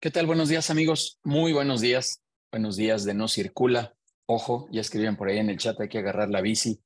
¿Qué tal? Buenos días, amigos. Muy buenos días. Buenos días de No Circula. Ojo, ya escribían por ahí en el chat, hay que agarrar la bici.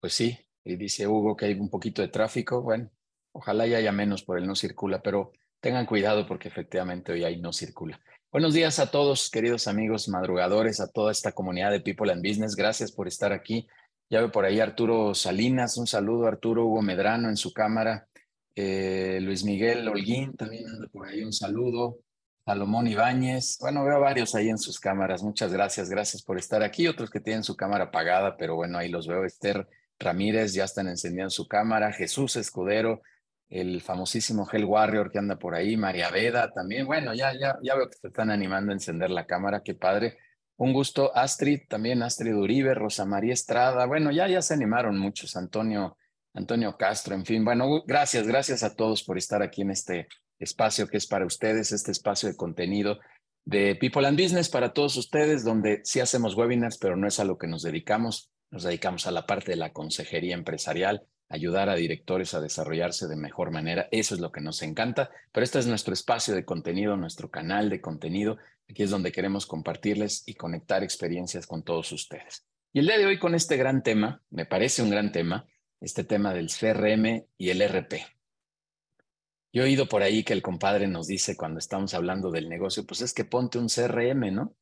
Pues sí, y dice Hugo que hay un poquito de tráfico. Bueno, ojalá ya haya menos por el No Circula, pero tengan cuidado porque efectivamente hoy hay No Circula. Buenos días a todos, queridos amigos madrugadores, a toda esta comunidad de People and Business. Gracias por estar aquí. Ya veo por ahí Arturo Salinas. Un saludo, Arturo Hugo Medrano en su cámara. Eh, Luis Miguel Holguín también anda por ahí. Un saludo. Salomón Ibáñez. Bueno, veo varios ahí en sus cámaras. Muchas gracias. Gracias por estar aquí. Otros que tienen su cámara apagada, pero bueno, ahí los veo. Esther Ramírez ya están encendiendo su cámara. Jesús Escudero, el famosísimo Hell Warrior que anda por ahí. María Veda también. Bueno, ya, ya, ya veo que se están animando a encender la cámara. Qué padre. Un gusto. Astrid, también Astrid Uribe, Rosa María Estrada. Bueno, ya, ya se animaron muchos. Antonio, Antonio Castro, en fin. Bueno, gracias, gracias a todos por estar aquí en este espacio que es para ustedes, este espacio de contenido de People and Business para todos ustedes, donde sí hacemos webinars, pero no es a lo que nos dedicamos. Nos dedicamos a la parte de la consejería empresarial, ayudar a directores a desarrollarse de mejor manera. Eso es lo que nos encanta, pero este es nuestro espacio de contenido, nuestro canal de contenido. Aquí es donde queremos compartirles y conectar experiencias con todos ustedes. Y el día de hoy con este gran tema, me parece un gran tema, este tema del CRM y el RP. Yo he oído por ahí que el compadre nos dice cuando estamos hablando del negocio, pues es que ponte un CRM, ¿no?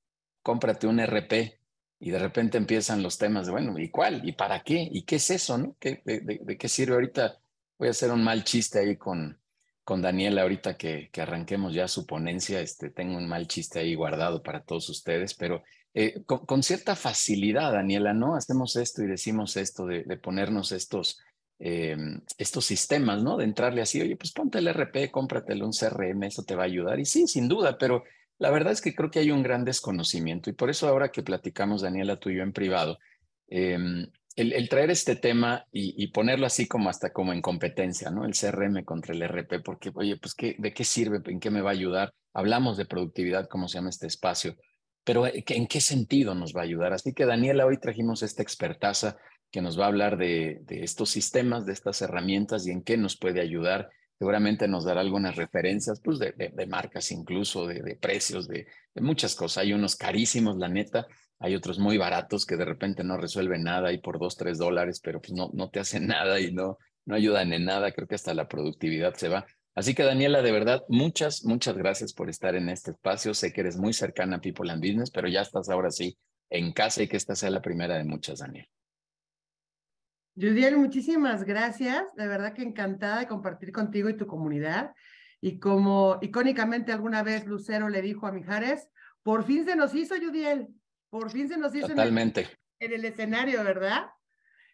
Cómprate un RP y de repente empiezan los temas de, bueno, ¿y cuál? ¿Y para qué? ¿Y qué es eso, no? ¿Qué, de, qué sirve? Ahorita voy a hacer un mal chiste ahí con, con Daniela ahorita que, que arranquemos ya su ponencia. Este, tengo un mal chiste ahí guardado para todos ustedes, pero eh, con, cierta facilidad, Daniela, ¿no? Hacemos esto y decimos esto de ponernos estos eh, estos sistemas, ¿no? De entrarle así, oye, pues ponte el RP, cómpratelo un CRM, eso te va a ayudar. Y sí, sin duda, pero la verdad es que creo que hay un gran desconocimiento y por eso ahora que platicamos, Daniela, tú y yo en privado, em, el, traer este tema y, ponerlo así como hasta como en competencia, ¿no? El CRM contra el RP, porque, oye, pues, ¿qué, ¿de qué sirve? ¿En qué me va a ayudar? Hablamos de productividad, como se llama este espacio, pero eh, ¿en qué sentido nos va a ayudar? Así que, Daniela, hoy trajimos esta expertaza que nos va a hablar de, estos sistemas, de estas herramientas y en qué nos puede ayudar. Seguramente nos dará algunas referencias, pues de, marcas incluso, de, precios, de, muchas cosas. Hay unos carísimos, la neta, hay otros muy baratos que de repente no resuelven nada y por dos, tres dólares, pero pues no, no te hacen nada y no, no ayudan en nada. Creo que hasta la productividad se va. Así que Daniela, de verdad, muchas, muchas gracias por estar en este espacio. Sé que eres muy cercana a People and Business, pero ya estás ahora sí en casa y que esta sea la primera de muchas, Daniel. Judiel, muchísimas gracias. De verdad que encantada de compartir contigo y tu comunidad. Y como icónicamente alguna vez Lucero le dijo a Mijares, por fin se nos hizo, Judiel. Por fin se nos hizo Totalmente. En, el, escenario, ¿verdad?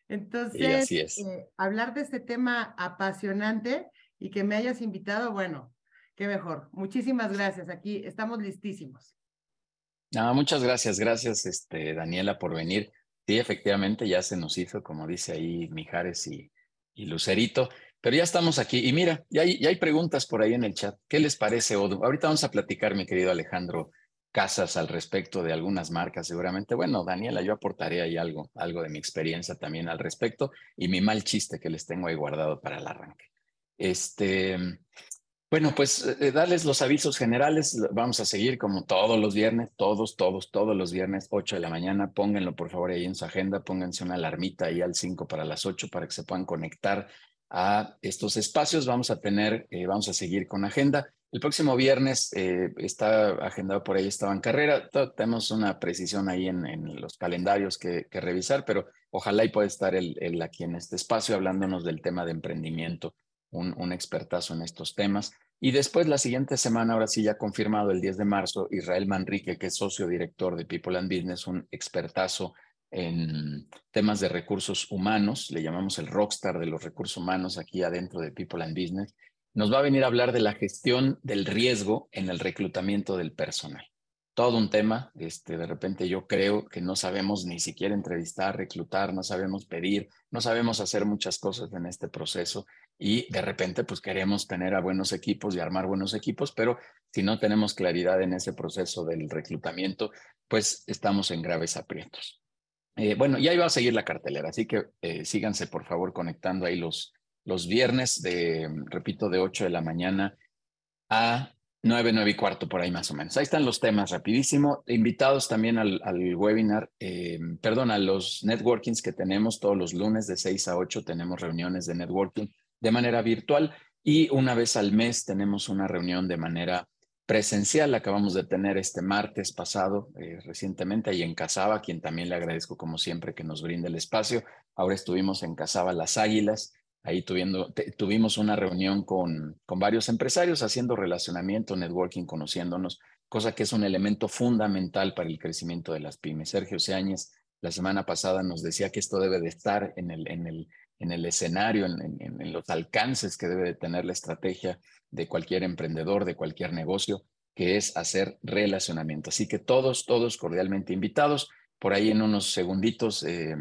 Entonces, eh, hablar de este tema apasionante y que me hayas invitado, bueno, qué mejor. Muchísimas gracias. Aquí estamos listísimos. muchas gracias, gracias, este, Daniela, por venir. Sí, efectivamente, ya se nos hizo, como dice ahí Mijares y, Lucerito, pero ya estamos aquí. Y mira, ya hay, ya hay preguntas por ahí en el chat. ¿Qué les parece, Odu? Ahorita vamos a platicar, mi querido Alejandro Casas, al respecto de algunas marcas, seguramente. Bueno, Daniela, yo aportaré ahí algo, algo de mi experiencia también al respecto y mi mal chiste que les tengo ahí guardado para el arranque. Este, bueno, pues eh, eh, darles los avisos generales. Vamos a seguir como todos los viernes, todos, todos, todos los viernes, 8 de la mañana. Pónganlo por favor ahí en su agenda, pónganse una alarmita ahí al 5 para las 8 para que se puedan conectar a estos espacios. Vamos a tener, eh, vamos a seguir con agenda. El próximo viernes está agendado por ahí, estaba en carrera. tenemos una precisión ahí en, los calendarios que, revisar, pero ojalá y pueda estar el, aquí en este espacio hablándonos del tema de emprendimiento un, expertazo en estos temas. Y después, la siguiente semana, ahora sí ya confirmado, el 10 de marzo, Israel Manrique, que es socio director de People and Business, un expertazo en temas de recursos humanos, le llamamos el rockstar de los recursos humanos aquí adentro de People and Business, nos va a venir a hablar de la gestión del riesgo en el reclutamiento del personal. Todo un tema, este, de repente yo creo que no sabemos ni siquiera entrevistar, reclutar, no sabemos pedir, no sabemos hacer muchas cosas en este proceso y de repente pues queremos tener a buenos equipos y armar buenos equipos, pero si no tenemos claridad en ese proceso del reclutamiento, pues estamos en graves aprietos. Eh, bueno, y ahí va a seguir la cartelera, así que eh, síganse por favor conectando ahí los, los viernes de, repito, de 8 de la mañana a Nueve, nueve y cuarto, por ahí más o menos. Ahí están los temas rapidísimo. Invitados también al, webinar, eh, perdón, a los networkings que tenemos todos los lunes de 6 a 8. Tenemos reuniones de networking de manera virtual y una vez al mes tenemos una reunión de manera presencial. Acabamos de tener este martes pasado eh, recientemente ahí en Casaba, quien también le agradezco como siempre que nos brinde el espacio. Ahora estuvimos en Casaba Las Águilas Ahí tuvimos una reunión con, con varios empresarios haciendo relacionamiento, networking, conociéndonos, cosa que es un elemento fundamental para el crecimiento de las pymes. Sergio Seáñez la semana pasada nos decía que esto debe de estar en el, en el, en el escenario, en, los alcances que debe de tener la estrategia de cualquier emprendedor, de cualquier negocio, que es hacer relacionamiento. Así que todos, todos cordialmente invitados. Por ahí en unos segunditos eh,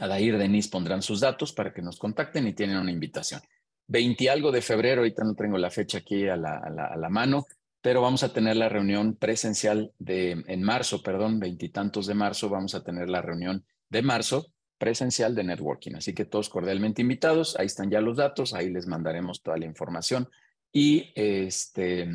Adair Denis pondrán sus datos para que nos contacten y tienen una invitación. 20 algo de febrero, ahorita no tengo la fecha aquí a la, a la, mano, pero vamos a tener la reunión presencial de, en marzo, perdón, veintitantos de marzo, vamos a tener la reunión de marzo presencial de networking. Así que todos cordialmente invitados, ahí están ya los datos, ahí les mandaremos toda la información. Y este,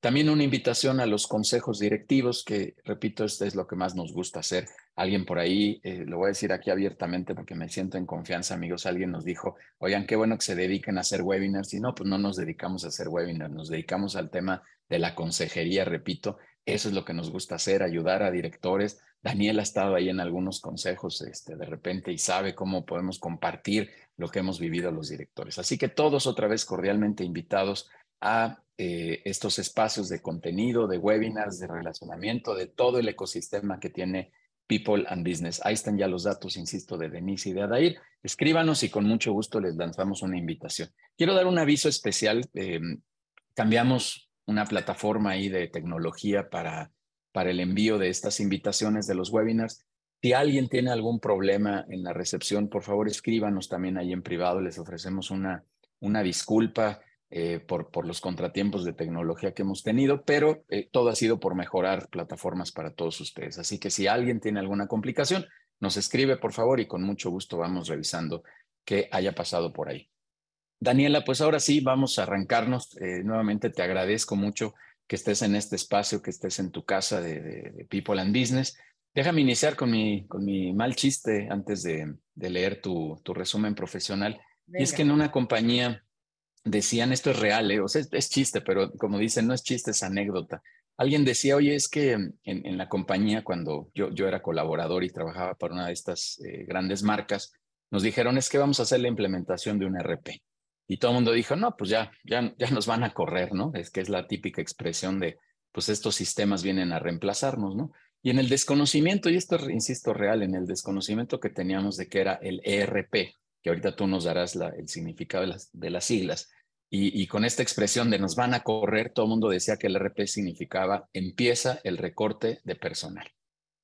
también una invitación a los consejos directivos, que repito, esto es lo que más nos gusta hacer Alguien por ahí, eh, lo voy a decir aquí abiertamente porque me siento en confianza, amigos, alguien nos dijo, oigan, qué bueno que se dediquen a hacer webinars. Y no, pues no nos dedicamos a hacer webinars, nos dedicamos al tema de la consejería, repito, eso es lo que nos gusta hacer, ayudar a directores. Daniel ha estado ahí en algunos consejos este, de repente y sabe cómo podemos compartir lo que hemos vivido los directores. Así que todos otra vez cordialmente invitados a eh, estos espacios de contenido, de webinars, de relacionamiento, de todo el ecosistema que tiene People and Business. Ahí están ya los datos, insisto, de Denise y de Adair. Escríbanos y con mucho gusto les lanzamos una invitación. Quiero dar un aviso especial. Em, cambiamos una plataforma ahí de tecnología para, para el envío de estas invitaciones de los webinars. Si alguien tiene algún problema en la recepción, por favor escríbanos también ahí en privado. Les ofrecemos una, una disculpa. Eh, por, por los contratiempos de tecnología que hemos tenido, pero eh, todo ha sido por mejorar plataformas para todos ustedes. Así que si alguien tiene alguna complicación, nos escribe, por favor, y con mucho gusto vamos revisando qué haya pasado por ahí. Daniela, pues ahora sí, vamos a arrancarnos. Eh, nuevamente te agradezco mucho que estés en este espacio, que estés en tu casa de, People and Business. Déjame iniciar con mi, con mi mal chiste antes de, de leer tu, tu resumen profesional. Y es que en una compañía decían, esto es real, ¿eh? o sea, es, chiste, pero como dicen, no es chiste, es anécdota. Alguien decía, oye, es que en, la compañía, cuando yo, yo era colaborador y trabajaba para una de estas eh, grandes marcas, nos dijeron, es que vamos a hacer la implementación de un RP. Y todo el mundo dijo, no, pues ya, ya, ya nos van a correr, ¿no? Es que es la típica expresión de, pues estos sistemas vienen a reemplazarnos, ¿no? Y en el desconocimiento, y esto es, insisto, real, en el desconocimiento que teníamos de que era el ERP, que ahorita tú nos darás el significado de las, de las siglas, y, con esta expresión de nos van a correr, todo el mundo decía que el RP significaba empieza el recorte de personal.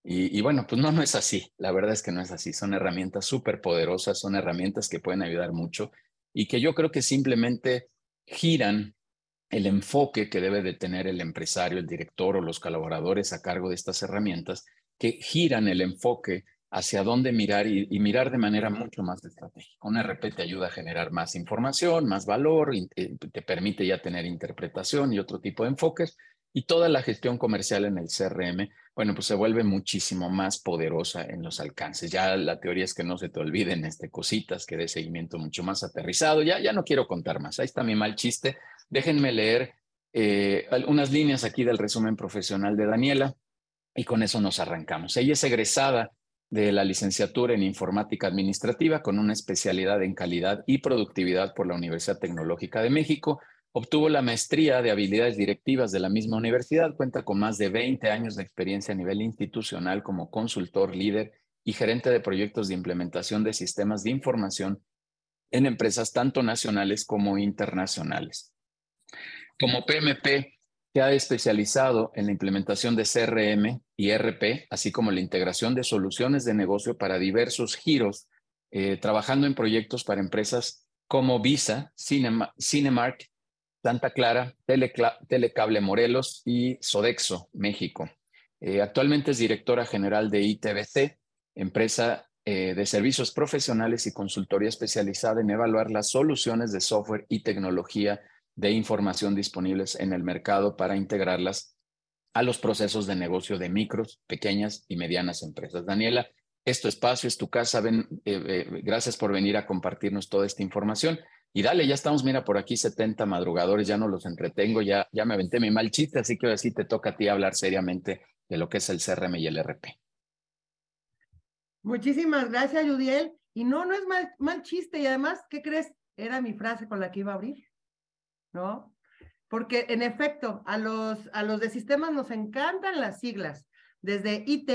Y, bueno, pues no, no es así. La verdad es que no es así. Son herramientas súper poderosas, son herramientas que pueden ayudar mucho y que yo creo que simplemente giran el enfoque que debe de tener el empresario, el director o los colaboradores a cargo de estas herramientas, que giran el enfoque hacia dónde mirar y, mirar de manera mucho más estratégica. Un RP te ayuda a generar más información, más valor, eh, te, permite ya tener interpretación y otro tipo de enfoques. Y toda la gestión comercial en el CRM, bueno, pues se vuelve muchísimo más poderosa en los alcances. Ya la teoría es que no se te olviden este, cositas, que dé seguimiento mucho más aterrizado. Ya, ya no quiero contar más. Ahí está mi mal chiste. Déjenme leer eh, algunas líneas aquí del resumen profesional de Daniela y con eso nos arrancamos. Ella es egresada de la licenciatura en informática administrativa con una especialidad en calidad y productividad por la Universidad Tecnológica de México. Obtuvo la maestría de habilidades directivas de la misma universidad. Cuenta con más de 20 años de experiencia a nivel institucional como consultor, líder y gerente de proyectos de implementación de sistemas de información en empresas tanto nacionales como internacionales. Como PMP, se ha especializado en la implementación de CRM y RP, así como la integración de soluciones de negocio para diversos giros, eh, trabajando en proyectos para empresas como Visa, Cinemark, Santa Clara, Telecable Morelos y Sodexo, México. Eh, actualmente es directora general de ITBC, empresa eh, de servicios profesionales y consultoría especializada en evaluar las soluciones de software y tecnología de información disponibles en el mercado para integrarlas a los procesos de negocio de micros, pequeñas y medianas empresas. Daniela, este espacio es tu casa. Eh, eh, gracias por venir a compartirnos toda esta información. Y dale, ya estamos, mira, por aquí 70 madrugadores, ya no los entretengo, ya, ya me aventé mi mal chiste, así que ahora sí te toca a ti hablar seriamente de lo que es el CRM y el RP. Muchísimas gracias, Yudiel. Y no, no es mal, mal chiste. Y además, ¿qué crees? Era mi frase con la que iba a abrir, ¿no? Porque en efecto, a los, a los de sistemas nos encantan las siglas, desde IT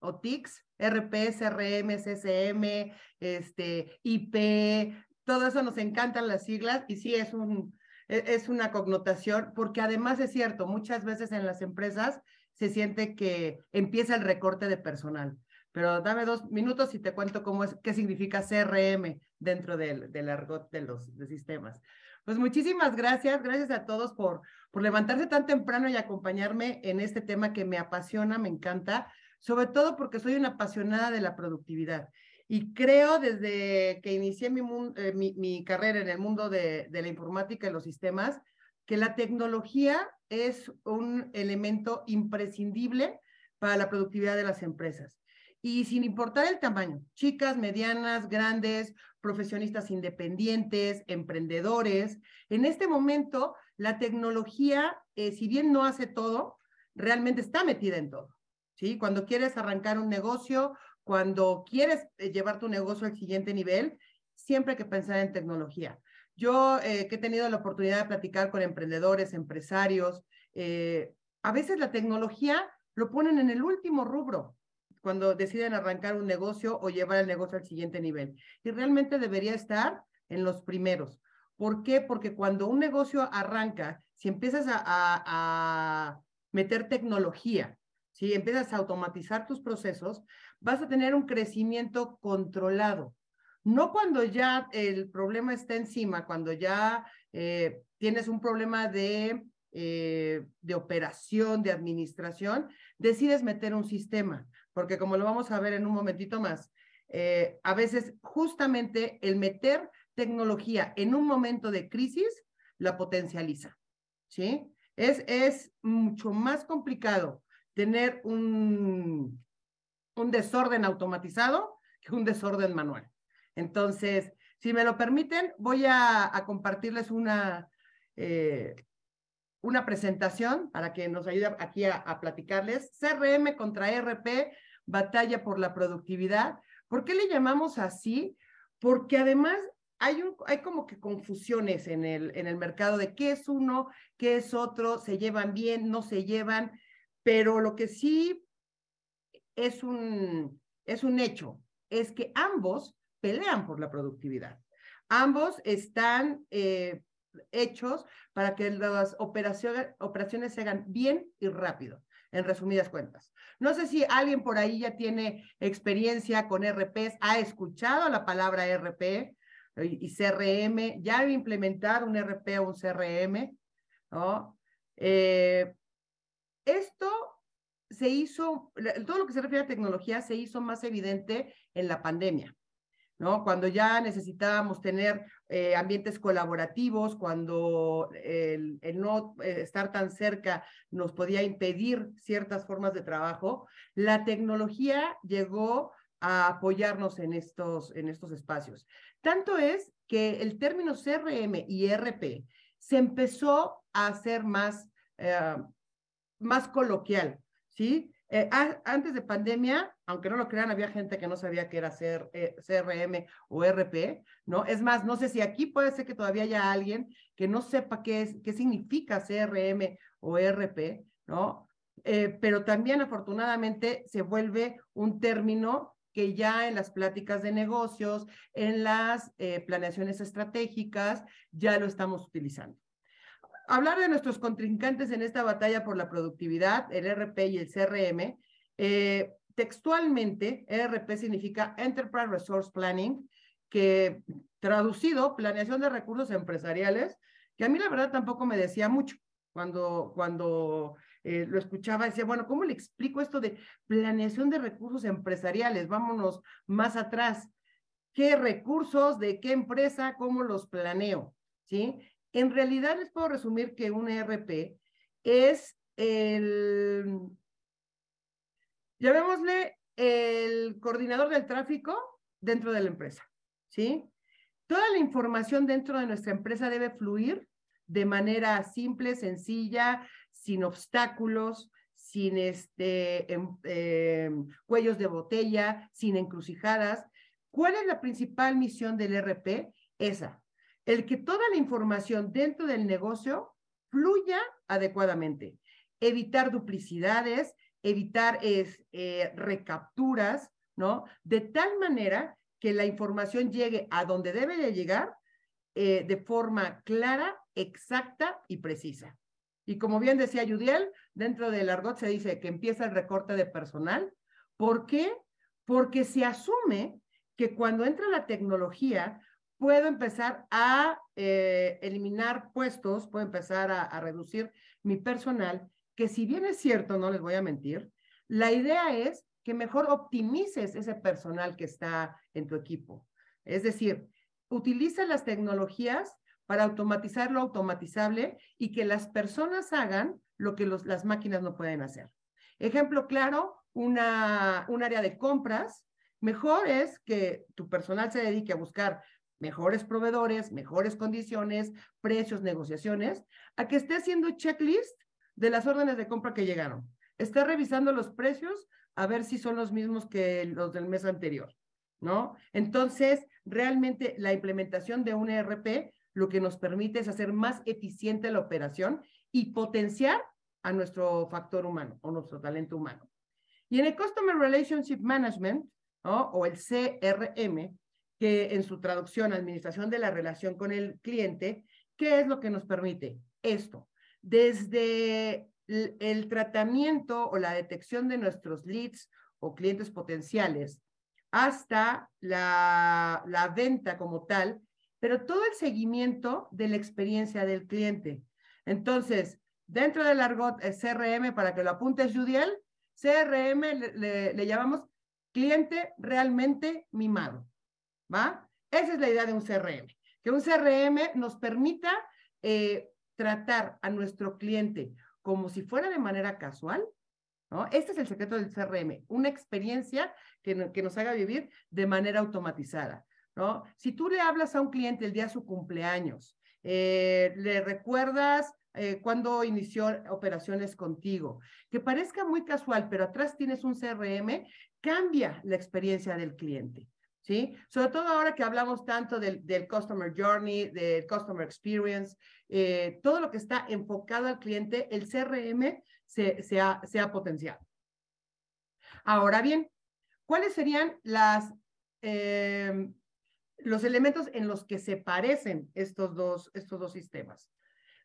o TICS, RP, CRM, CCM, este, IP, todo eso nos encantan las siglas y sí es un e, es una connotación porque además es cierto, muchas veces en las empresas se siente que empieza el recorte de personal. Pero dame dos minutos y te cuento cómo es, qué significa CRM dentro del, del argot de los sistemas. Pues muchísimas gracias, gracias a todos por, por levantarse tan temprano y acompañarme en este tema que me apasiona, me encanta, sobre todo porque soy una apasionada de la productividad. Y creo desde que inicié mi, eh, mi, carrera en el mundo de, la informática y los sistemas, que la tecnología es un elemento imprescindible para la productividad de las empresas. Y sin importar el tamaño, chicas, medianas, grandes, profesionistas independientes, emprendedores, en este momento la tecnología, eh, si bien no hace todo, realmente está metida en todo. ¿sí? Cuando quieres arrancar un negocio cuando quieres eh, llevar tu negocio al siguiente nivel, siempre hay que pensar en tecnología. Yo eh, que he tenido la oportunidad de platicar con emprendedores, empresarios, eh, a veces la tecnología lo ponen en el último rubro cuando deciden arrancar un negocio o llevar el negocio al siguiente nivel. Y realmente debería estar en los primeros. ¿Por qué? Porque cuando un negocio arranca, si empiezas a, a meter tecnología, si empiezas a automatizar tus procesos, vas a tener un crecimiento controlado. No cuando ya el problema está encima, cuando ya eh, tienes un problema de, eh, de operación, de administración, decides meter un sistema, porque como lo vamos a ver en un momentito más, eh, a veces justamente el meter tecnología en un momento de crisis la potencializa, ¿sí? Es, es mucho más complicado tener un, un desorden automatizado que un desorden manual. Entonces, si me lo permiten, voy a, compartirles una, eh, una presentación para que nos ayude aquí a, a, platicarles. CRM contra ERP, batalla por la productividad. ¿Por qué le llamamos así? Porque además hay, un, hay como que confusiones en el, en el mercado de qué es uno, qué es otro, se llevan bien, no se llevan, pero lo que sí es un, es un hecho, es que ambos pelean por la productividad. Ambos están eh, hechos para que las operaciones, operaciones se hagan bien y rápido, en resumidas cuentas. No sé si alguien por ahí ya tiene experiencia con RPs, ha escuchado la palabra RP eh, y CRM, ya ha implementado un RP o un CRM, ¿no? Eh, esto se hizo, todo lo que se refiere a tecnología se hizo más evidente en la pandemia, ¿no? Cuando ya necesitábamos tener eh, ambientes colaborativos, cuando el, no eh, estar tan cerca nos podía impedir ciertas formas de trabajo, la tecnología llegó a apoyarnos en estos, en estos espacios. Tanto es que el término CRM y ERP se empezó a hacer más, eh, más coloquial. ¿Sí? Eh, antes de pandemia, aunque no lo crean, había gente que no sabía qué era CRM eh, o RP, ¿no? Es más, no sé si aquí puede ser que todavía haya alguien que no sepa qué, es, qué significa CRM o RP, ¿no? Eh, pero también afortunadamente se vuelve un término que ya en las pláticas de negocios, en las planeaciones estratégicas, ya lo estamos utilizando hablar de nuestros contrincantes en esta batalla por la productividad, el RP y el CRM, eh, textualmente, ERP significa Enterprise Resource Planning, que traducido, planeación de recursos empresariales, que a mí la verdad tampoco me decía mucho cuando, cuando eh, lo escuchaba, decía, bueno, ¿cómo le explico esto de planeación de recursos empresariales? Vámonos más atrás. ¿Qué recursos, de qué empresa, cómo los planeo? ¿Sí? En realidad les puedo resumir que un ERP es el, llamémosle el coordinador del tráfico dentro de la empresa, ¿sí? Toda la información dentro de nuestra empresa debe fluir de manera simple, sencilla, sin obstáculos, sin este, em, em, cuellos de botella, sin encrucijadas. ¿Cuál es la principal misión del RP? Esa, el que toda la información dentro del negocio fluya adecuadamente, evitar duplicidades, evitar eh, recapturas, ¿no? De tal manera que la información llegue a donde debe de llegar eh, de forma clara, exacta y precisa. Y como bien decía Yudiel, dentro del argot se dice que empieza el recorte de personal. ¿Por qué? Porque se asume que cuando entra la tecnología, puedo empezar a eh, eliminar puestos, puedo empezar a, reducir mi personal, que si bien es cierto, no les voy a mentir, la idea es que mejor optimices ese personal que está en tu equipo. Es decir, utiliza las tecnologías para automatizar lo automatizable y que las personas hagan lo que las máquinas no pueden hacer. Ejemplo claro, una, un área de compras, mejor es que tu personal se dedique a buscar mejores proveedores, mejores condiciones, precios, negociaciones, a que esté haciendo checklist de las órdenes de compra que llegaron. Esté revisando los precios a ver si son los mismos que los del mes anterior, ¿no? Entonces, realmente la implementación de un ERP lo que nos permite es hacer más eficiente la operación y potenciar a nuestro factor humano o nuestro talento humano. Y en el Customer Relationship Management, o el CRM, que en su traducción, administración de la relación con el cliente, ¿qué es lo que nos permite? Esto, desde el, tratamiento o la detección de nuestros leads o clientes potenciales hasta la, venta como tal, pero todo el seguimiento de la experiencia del cliente. Entonces, dentro del argot CRM, para que lo apuntes, Judiel, CRM le llamamos cliente realmente mimado. Esa es la idea de un CRM, que un CRM nos permita eh, tratar a nuestro cliente como si fuera de manera casual, ¿no? Este es el secreto del CRM, una experiencia que, que nos haga vivir de manera automatizada, ¿no? Si tú le hablas a un cliente el día de su cumpleaños, eh, le recuerdas eh, cuando inició operaciones contigo, que parezca muy casual, pero atrás tienes un CRM, cambia la experiencia del cliente. ¿Sí? Sobre todo ahora que hablamos tanto del, del Customer Journey, del Customer Experience, eh, todo lo que está enfocado al cliente, el CRM se, se, ha, se ha potenciado. Ahora bien, ¿cuáles serían las, em, los elementos en los que se parecen estos dos, estos dos sistemas?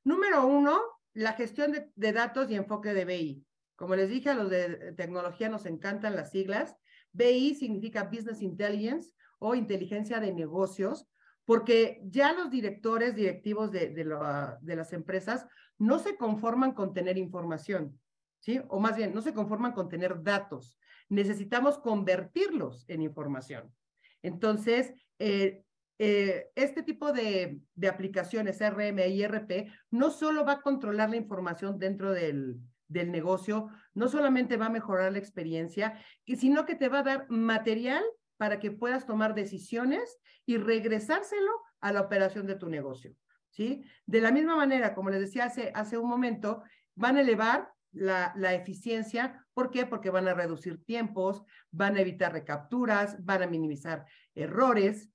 Número uno, la gestión de, de datos y enfoque de BI. Como les dije, a los de tecnología nos encantan las siglas. BI significa Business Intelligence o inteligencia de negocios, porque ya los directores directivos de, las empresas no se conforman con tener información, ¿sí? O más bien, no se conforman con tener datos. Necesitamos convertirlos en información. Entonces, eh, eh, este tipo de, de, aplicaciones RM y ERP no solo va a controlar la información dentro del, del negocio, no solamente va a mejorar la experiencia, sino que te va a dar material para que puedas tomar decisiones y regresárselo a la operación de tu negocio. ¿sí? De la misma manera, como les decía hace, hace un momento, van a elevar la, la, eficiencia. ¿Por qué? Porque van a reducir tiempos, van a evitar recapturas, van a minimizar errores.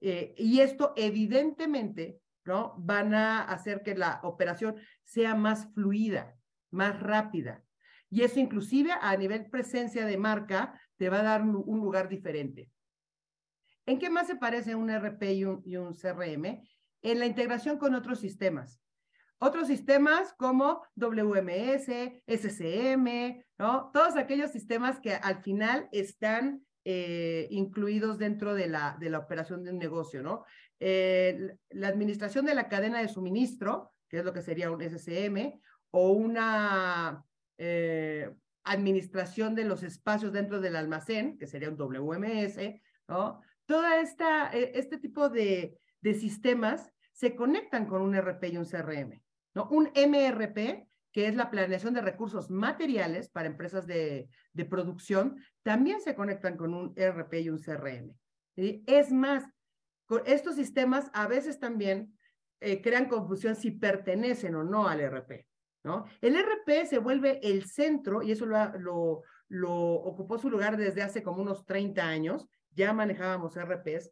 Eh, y esto evidentemente, ¿no? Van a hacer que la operación sea más fluida más rápida. Y eso inclusive a nivel presencia de marca te va a dar un, lugar diferente. ¿En qué más se parece un RP y un, y CRM? En la integración con otros sistemas. Otros sistemas como WMS, SCM, ¿no? Todos aquellos sistemas que al final están eh, incluidos dentro de la, de la operación de un negocio, ¿no? Eh, la administración de la cadena de suministro, que es lo que sería un SCM, o una eh, administración de los espacios dentro del almacén, que sería un WMS, ¿no? Todo e, este tipo de, de sistemas se conectan con un RP y un CRM. ¿no? Un MRP, que es la planeación de recursos materiales para empresas de, producción, también se conectan con un RP y un CRM. Es más, con estos sistemas a veces también eh, crean confusión si pertenecen o no al RP. ¿No? El RP se vuelve el centro, y eso lo, lo ocupó su lugar desde hace como unos 30 años, ya manejábamos RPs,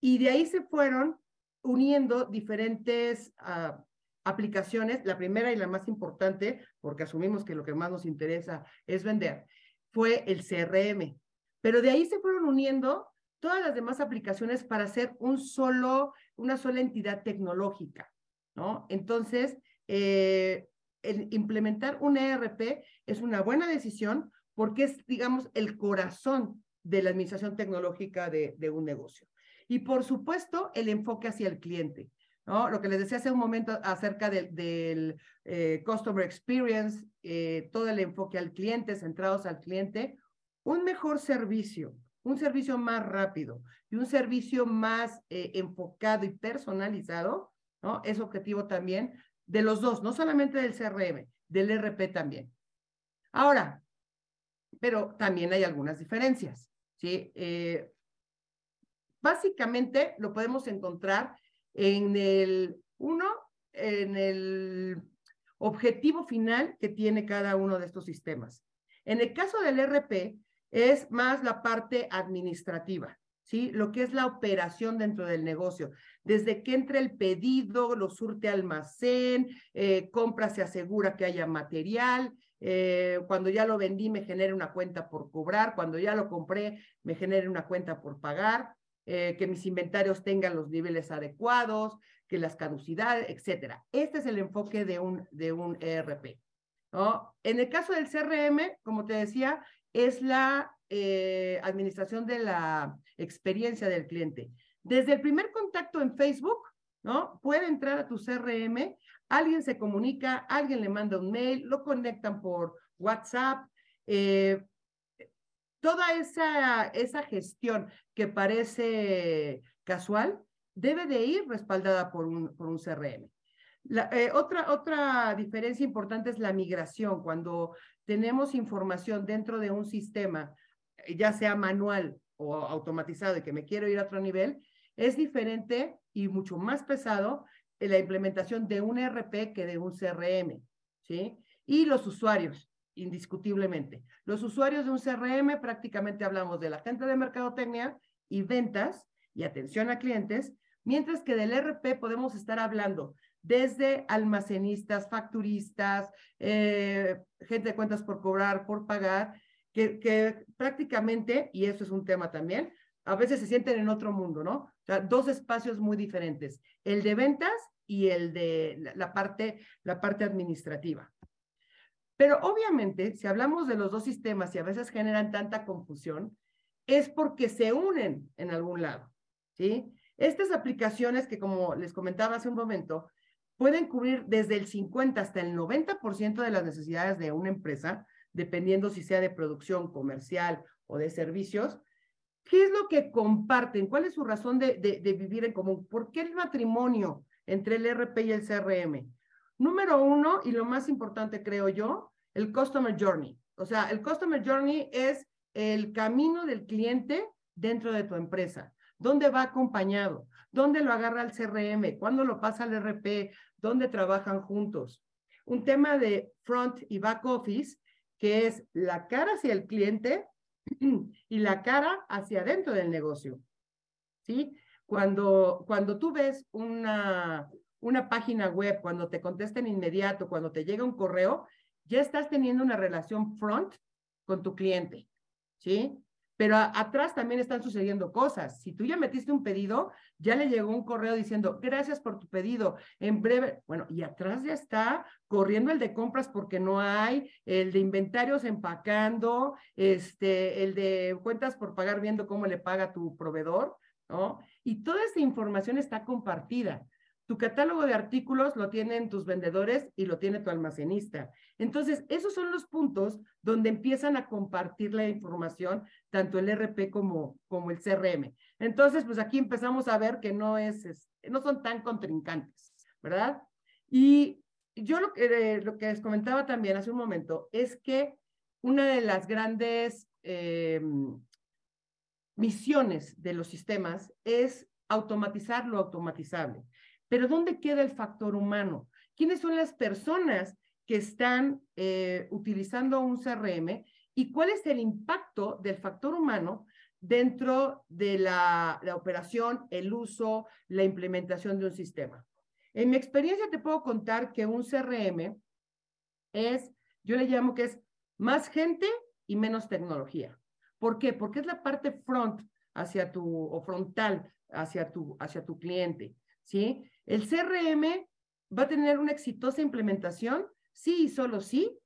y de ahí se fueron uniendo diferentes ah, aplicaciones. La primera y la más importante, porque asumimos que lo que más nos interesa es vender, fue el CRM. Pero de ahí se fueron uniendo todas las demás aplicaciones para hacer un solo, una sola entidad tecnológica, ¿no? Entonces, eh, el implementar un ERP es una buena decisión porque es, digamos, el corazón de la administración tecnológica de, un negocio. Y por supuesto, el enfoque hacia el cliente. ¿no? Lo que les decía hace un momento acerca del, eh, Customer Experience, eh, todo el enfoque al cliente, centrados al cliente, un mejor servicio, un servicio más rápido y un servicio más eh, enfocado y personalizado, ¿no? Es objetivo también de los dos, no solamente del CRM, del RP también. Ahora, pero también hay algunas diferencias, ¿sí? Básicamente lo podemos encontrar en el, uno, en el objetivo final que tiene cada uno de estos sistemas. En el caso del RP, es más la parte administrativa, ¿sí? Lo que es la operación dentro del negocio. Desde que entra el pedido, lo surte almacén, eh, compra, se asegura que haya material, eh, cuando ya lo vendí me genera una cuenta por cobrar, cuando ya lo compré me genera una cuenta por pagar, eh, que mis inventarios tengan los niveles adecuados, que las caducidades, etcétera. Este es el enfoque de un, de un ERP. ¿no? En el caso del CRM, como te decía, es la eh, administración de la experiencia del cliente. Desde el primer contacto en Facebook, ¿no? Puede entrar a tu CRM, alguien se comunica, alguien le manda un mail, lo conectan por WhatsApp, eh, toda esa, esa gestión que parece casual debe de ir respaldada por un, por un CRM. La, eh, otra, otra diferencia importante es la migración. Cuando tenemos información dentro de un sistema, eh, ya sea manual o automatizado y que me quiero ir a otro nivel, es diferente y mucho más pesado en la implementación de un RP que de un CRM, ¿sí? Y los usuarios indiscutiblemente. Los usuarios de un CRM prácticamente hablamos de la gente de mercadotecnia y ventas y atención a clientes, mientras que del RP podemos estar hablando desde almacenistas, facturistas, eh, gente de cuentas por cobrar, por pagar, que, que, prácticamente, y eso es un tema también, a veces se sienten en otro mundo, ¿no? O sea, dos espacios muy diferentes, el de ventas y el de la parte, la parte administrativa. Pero obviamente, si hablamos de los dos sistemas y a veces generan tanta confusión, es porque se unen en algún lado, ¿sí? Estas aplicaciones que, como les comentaba hace un momento, pueden cubrir desde el 50 hasta el 90% de las necesidades de una empresa, dependiendo si sea de producción comercial o de servicios. ¿Qué es lo que comparten? ¿Cuál es su razón de, de vivir en común? ¿Por qué el matrimonio entre el RP y el CRM? Número uno, y lo más importante creo yo, el Customer Journey. O sea, el Customer Journey es el camino del cliente dentro de tu empresa. ¿Dónde va acompañado? ¿Dónde lo agarra el CRM? ¿Cuándo lo pasa al RP? ¿Dónde trabajan juntos? Un tema de front y back office, que es la cara hacia el cliente y la cara hacia adentro del negocio. ¿Sí? Cuando, cuando tú ves una, una página web, cuando te contestan inmediato, cuando te llega un correo, ya estás teniendo una relación front con tu cliente, ¿sí? Pero atrás también están sucediendo cosas. Si tú ya metiste un pedido, ya le llegó un correo diciendo, gracias por tu pedido, en breve, bueno, y atrás ya está corriendo el de compras porque no hay, el de inventarios empacando, este, el de cuentas por pagar viendo cómo le paga tu proveedor, ¿no? Y toda esa información está compartida. Tu catálogo de artículos lo tienen tus vendedores y lo tiene tu almacenista. Entonces, esos son los puntos donde empiezan a compartir la información, tanto el RP como, como el CRM. Entonces, pues aquí empezamos a ver que no, es, no son tan contrincantes, ¿verdad? Y yo lo que, lo que les comentaba también hace un momento es que una de las grandes eh, misiones de los sistemas es automatizar lo automatizable. Pero ¿dónde queda el factor humano? ¿Quiénes son las personas que están eh, utilizando un CRM y cuál es el impacto del factor humano dentro de la, la, operación, el uso, la implementación de un sistema. En mi experiencia te puedo contar que un CRM es, yo le llamo que es más gente y menos tecnología. ¿Por qué? Porque es la parte front hacia tu, o frontal hacia tu, hacia tu cliente, ¿sí? El CRM va a tener una exitosa implementación sí y solo sí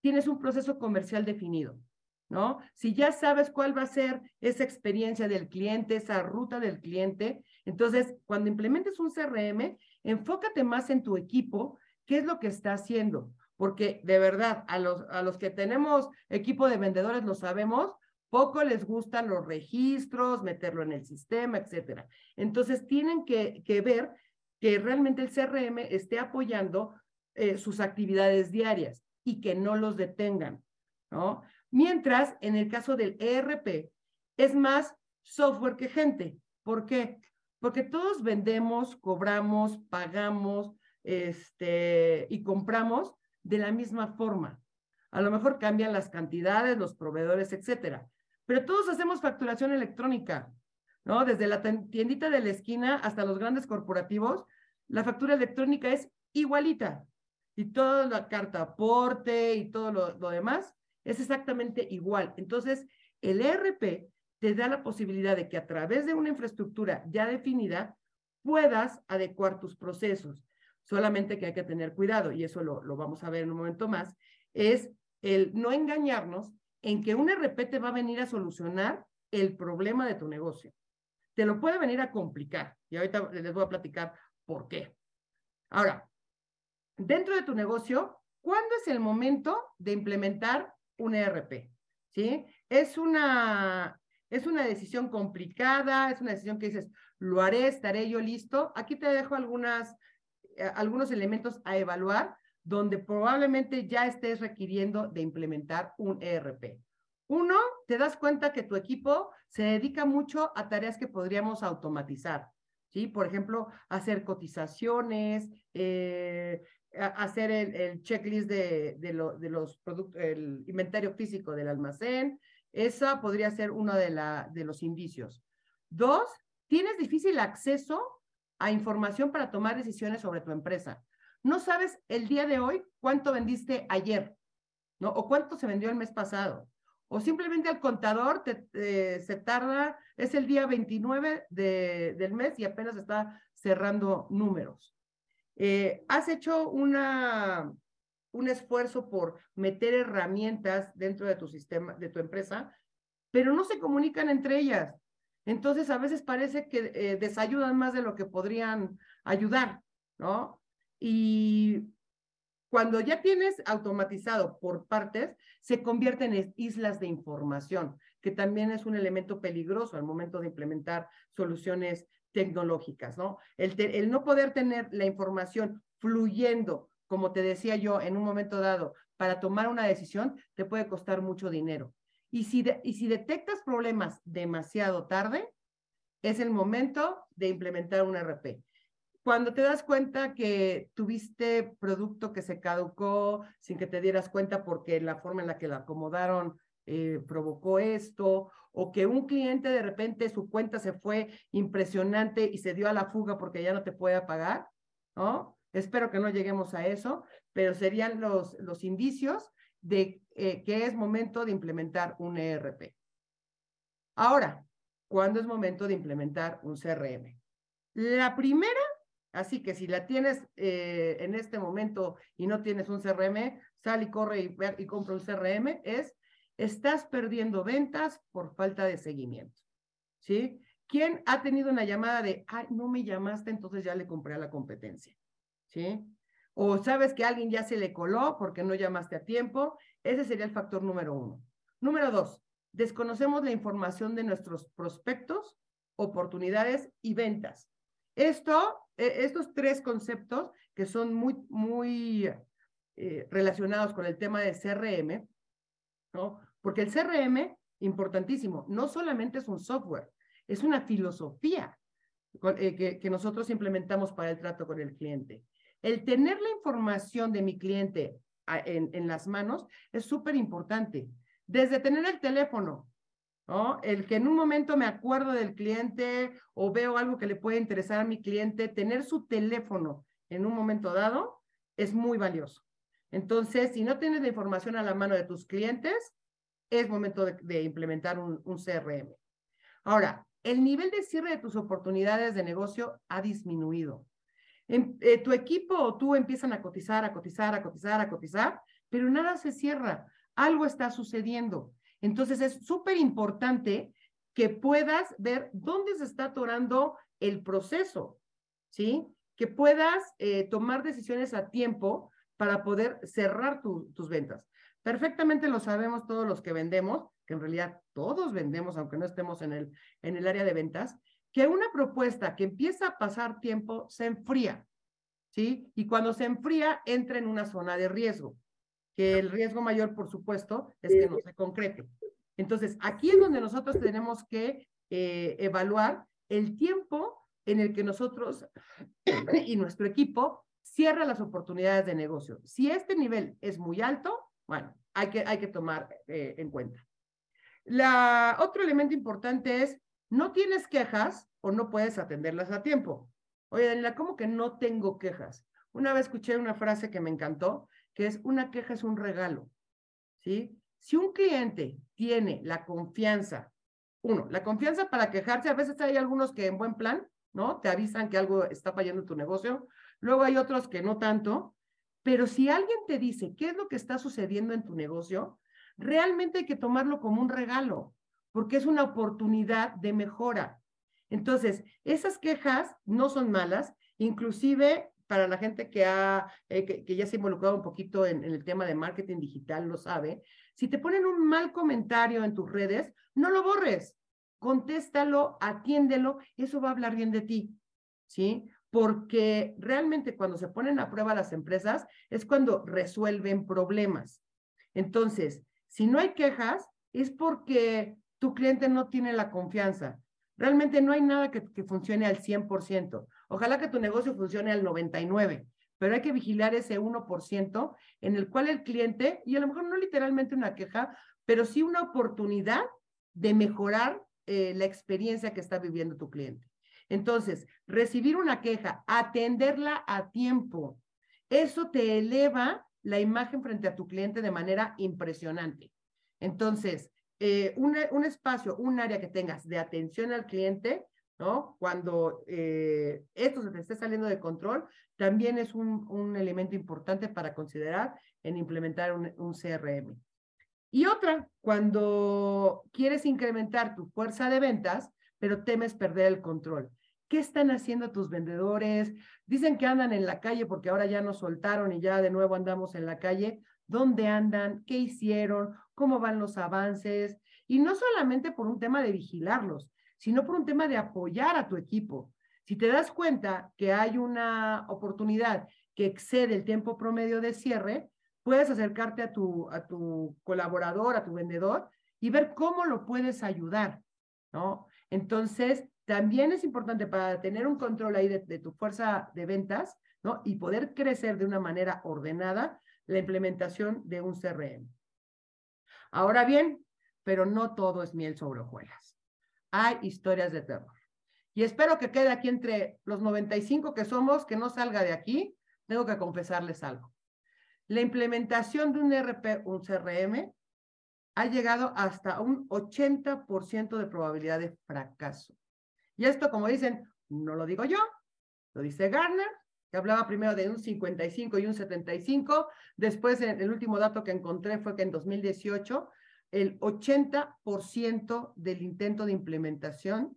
tienes un proceso comercial definido, ¿no? Si ya sabes cuál va a ser esa experiencia del cliente, esa ruta del cliente, entonces cuando implementes un CRM, enfócate más en tu equipo, qué es lo que está haciendo, porque de verdad, a los, a los que tenemos equipo de vendedores lo sabemos, poco les gustan los registros, meterlo en el sistema, etcétera. Entonces tienen que, que ver que realmente el CRM esté apoyando eh, sus actividades diarias y que no los detengan, ¿no? Mientras, en el caso del ERP, es más software que gente. ¿Por qué? Porque todos vendemos, cobramos, pagamos este, y compramos de la misma forma. A lo mejor cambian las cantidades, los proveedores, etcétera. Pero todos hacemos facturación electrónica. ¿No? Desde la tiendita de la esquina hasta los grandes corporativos, la factura electrónica es igualita. Y toda la carta aporte y todo lo, demás es exactamente igual. Entonces, el ERP te da la posibilidad de que a través de una infraestructura ya definida puedas adecuar tus procesos. Solamente que hay que tener cuidado, y eso lo, lo vamos a ver en un momento más, es el no engañarnos en que un ERP te va a venir a solucionar el problema de tu negocio te lo puede venir a complicar. Y ahorita les voy a platicar por qué. Ahora, dentro de tu negocio, ¿cuándo es el momento de implementar un ERP? ¿Sí? Es una, es una decisión complicada, es una decisión que dices, lo haré, estaré yo listo. Aquí te dejo algunas, eh, algunos elementos a evaluar donde probablemente ya estés requiriendo de implementar un ERP. Uno, te das cuenta que tu equipo se dedica mucho a tareas que podríamos automatizar, ¿sí? Por ejemplo, hacer cotizaciones, eh, hacer el, checklist de, los productos, el inventario físico del almacén. Esa podría ser uno de, de los indicios. Dos, tienes difícil acceso a información para tomar decisiones sobre tu empresa. No sabes el día de hoy cuánto vendiste ayer, ¿no? O cuánto se vendió el mes pasado o simplemente el contador te, se tarda, es el día 29 de, del mes y apenas está cerrando números. Eh, has hecho una, un esfuerzo por meter herramientas dentro de tu sistema, de tu empresa, pero no se comunican entre ellas. Entonces, a veces parece que eh, desayudan más de lo que podrían ayudar, ¿no? Y cuando ya tienes automatizado por partes, se convierten en islas de información, que también es un elemento peligroso al momento de implementar soluciones tecnológicas, ¿no? El, no poder tener la información fluyendo, como te decía yo, en un momento dado, para tomar una decisión, te puede costar mucho dinero. Y si, y si detectas problemas demasiado tarde, es el momento de implementar un RP. Cuando te das cuenta que tuviste producto que se caducó sin que te dieras cuenta porque la forma en la que la acomodaron eh, provocó esto, o que un cliente de repente su cuenta se fue impresionante y se dio a la fuga porque ya no te puede pagar, ¿no? Espero que no lleguemos a eso, pero serían los, los indicios de eh, que es momento de implementar un ERP. Ahora, ¿cuándo es momento de implementar un CRM? La primera Así que si la tienes eh, en este momento y no tienes un CRM, sal y corre y, y compra un CRM, es, estás perdiendo ventas por falta de seguimiento. ¿Sí? ¿Quién ha tenido una llamada de, ay, no me llamaste, entonces ya le compré a la competencia? ¿Sí? O sabes que alguien ya se le coló porque no llamaste a tiempo. Ese sería el factor número uno. Número dos, desconocemos la información de nuestros prospectos, oportunidades y ventas. Esto, estos tres conceptos que son muy, muy eh, relacionados con el tema de CRM, ¿no? Porque el CRM, importantísimo, no solamente es un software, es una filosofía eh, que, nosotros implementamos para el trato con el cliente. El tener la información de mi cliente en, en las manos es súper importante. Desde tener el teléfono, El que en un momento me acuerdo del cliente o veo algo que le puede interesar a mi cliente, tener su teléfono en un momento dado es muy valioso. Entonces, si no tienes la información a la mano de tus clientes, es momento de, implementar un, CRM. Ahora, el nivel de cierre de tus oportunidades de negocio ha disminuido. En, eh, tu equipo o tú empiezan a cotizar, a cotizar, a cotizar, a cotizar, pero nada se cierra. Algo está sucediendo. Entonces es súper importante que puedas ver dónde se está atorando el proceso, ¿sí? Que puedas eh, tomar decisiones a tiempo para poder cerrar tus ventas. Perfectamente lo sabemos todos los que vendemos, que en realidad todos vendemos, aunque no estemos en el, en el área de ventas, que una propuesta que empieza a pasar tiempo se enfría, ¿sí? Y cuando se enfría, entra en una zona de riesgo, que el riesgo mayor, por supuesto, es que no se concrete. Entonces, aquí es donde nosotros tenemos que eh, evaluar el tiempo en el que nosotros y nuestro equipo cierra las oportunidades de negocio. Si este nivel es muy alto, bueno, hay que, hay que tomar eh, en cuenta. La, otro elemento importante es no tienes quejas o no puedes atenderlas a tiempo. Oye, Daniela, ¿cómo que no tengo quejas? Una vez escuché una frase que me encantó, que es una queja es un regalo. ¿Sí? Si un cliente tiene la confianza, uno, la confianza para quejarse, a veces hay algunos que en buen plan, ¿no? Te avisan que algo está fallando en tu negocio, luego hay otros que no tanto, pero si alguien te dice qué es lo que está sucediendo en tu negocio, realmente hay que tomarlo como un regalo porque es una oportunidad de mejora. Entonces, esas quejas no son malas, inclusive para la gente que, ha, eh, que, ya se ha involucrado un poquito en, el tema de marketing digital, lo sabe. Si te ponen un mal comentario en tus redes, no lo borres, contéstalo, atiéndelo, eso va a hablar bien de ti, ¿sí? Porque realmente cuando se ponen a prueba las empresas es cuando resuelven problemas. Entonces, si no hay quejas, es porque tu cliente no tiene la confianza. Realmente no hay nada que, funcione al 100%. Ojalá que tu negocio funcione al 99%, pero hay que vigilar ese 1% en el cual el cliente, y a lo mejor no literalmente una queja, pero sí una oportunidad de mejorar eh, la experiencia que está viviendo tu cliente. Entonces, recibir una queja, atenderla a tiempo, eso te eleva la imagen frente a tu cliente de manera impresionante. Entonces, eh, un, espacio, un área que tengas de atención al cliente, ¿no? Cuando eh, esto se te esté saliendo de control, también es un, elemento importante para considerar en implementar un, un, CRM. Y otra, cuando quieres incrementar tu fuerza de ventas, pero temes perder el control. ¿Qué están haciendo tus vendedores? Dicen que andan en la calle porque ahora ya nos soltaron y ya de nuevo andamos en la calle dónde andan, qué hicieron, cómo van los avances, y no solamente por un tema de vigilarlos, sino por un tema de apoyar a tu equipo. Si te das cuenta que hay una oportunidad que excede el tiempo promedio de cierre, puedes acercarte a tu, a tu colaborador, a tu vendedor y ver cómo lo puedes ayudar, ¿no? Entonces, también es importante para tener un control ahí de, tu fuerza de ventas, ¿no? Y poder crecer de una manera ordenada, la implementación de un CRM. Ahora bien, pero no todo es miel sobre hojuelas. Hay historias de terror. Y espero que quede aquí entre los 95 que somos, que no salga de aquí. Tengo que confesarles algo. La implementación de un RP, un CRM, ha llegado hasta un 80% de probabilidad de fracaso. Y esto, como dicen, no lo digo yo, lo dice Garner, que hablaba primero de un 55 y un 75. Después, el último dato que encontré fue que en 2018 el 80% del intento de implementación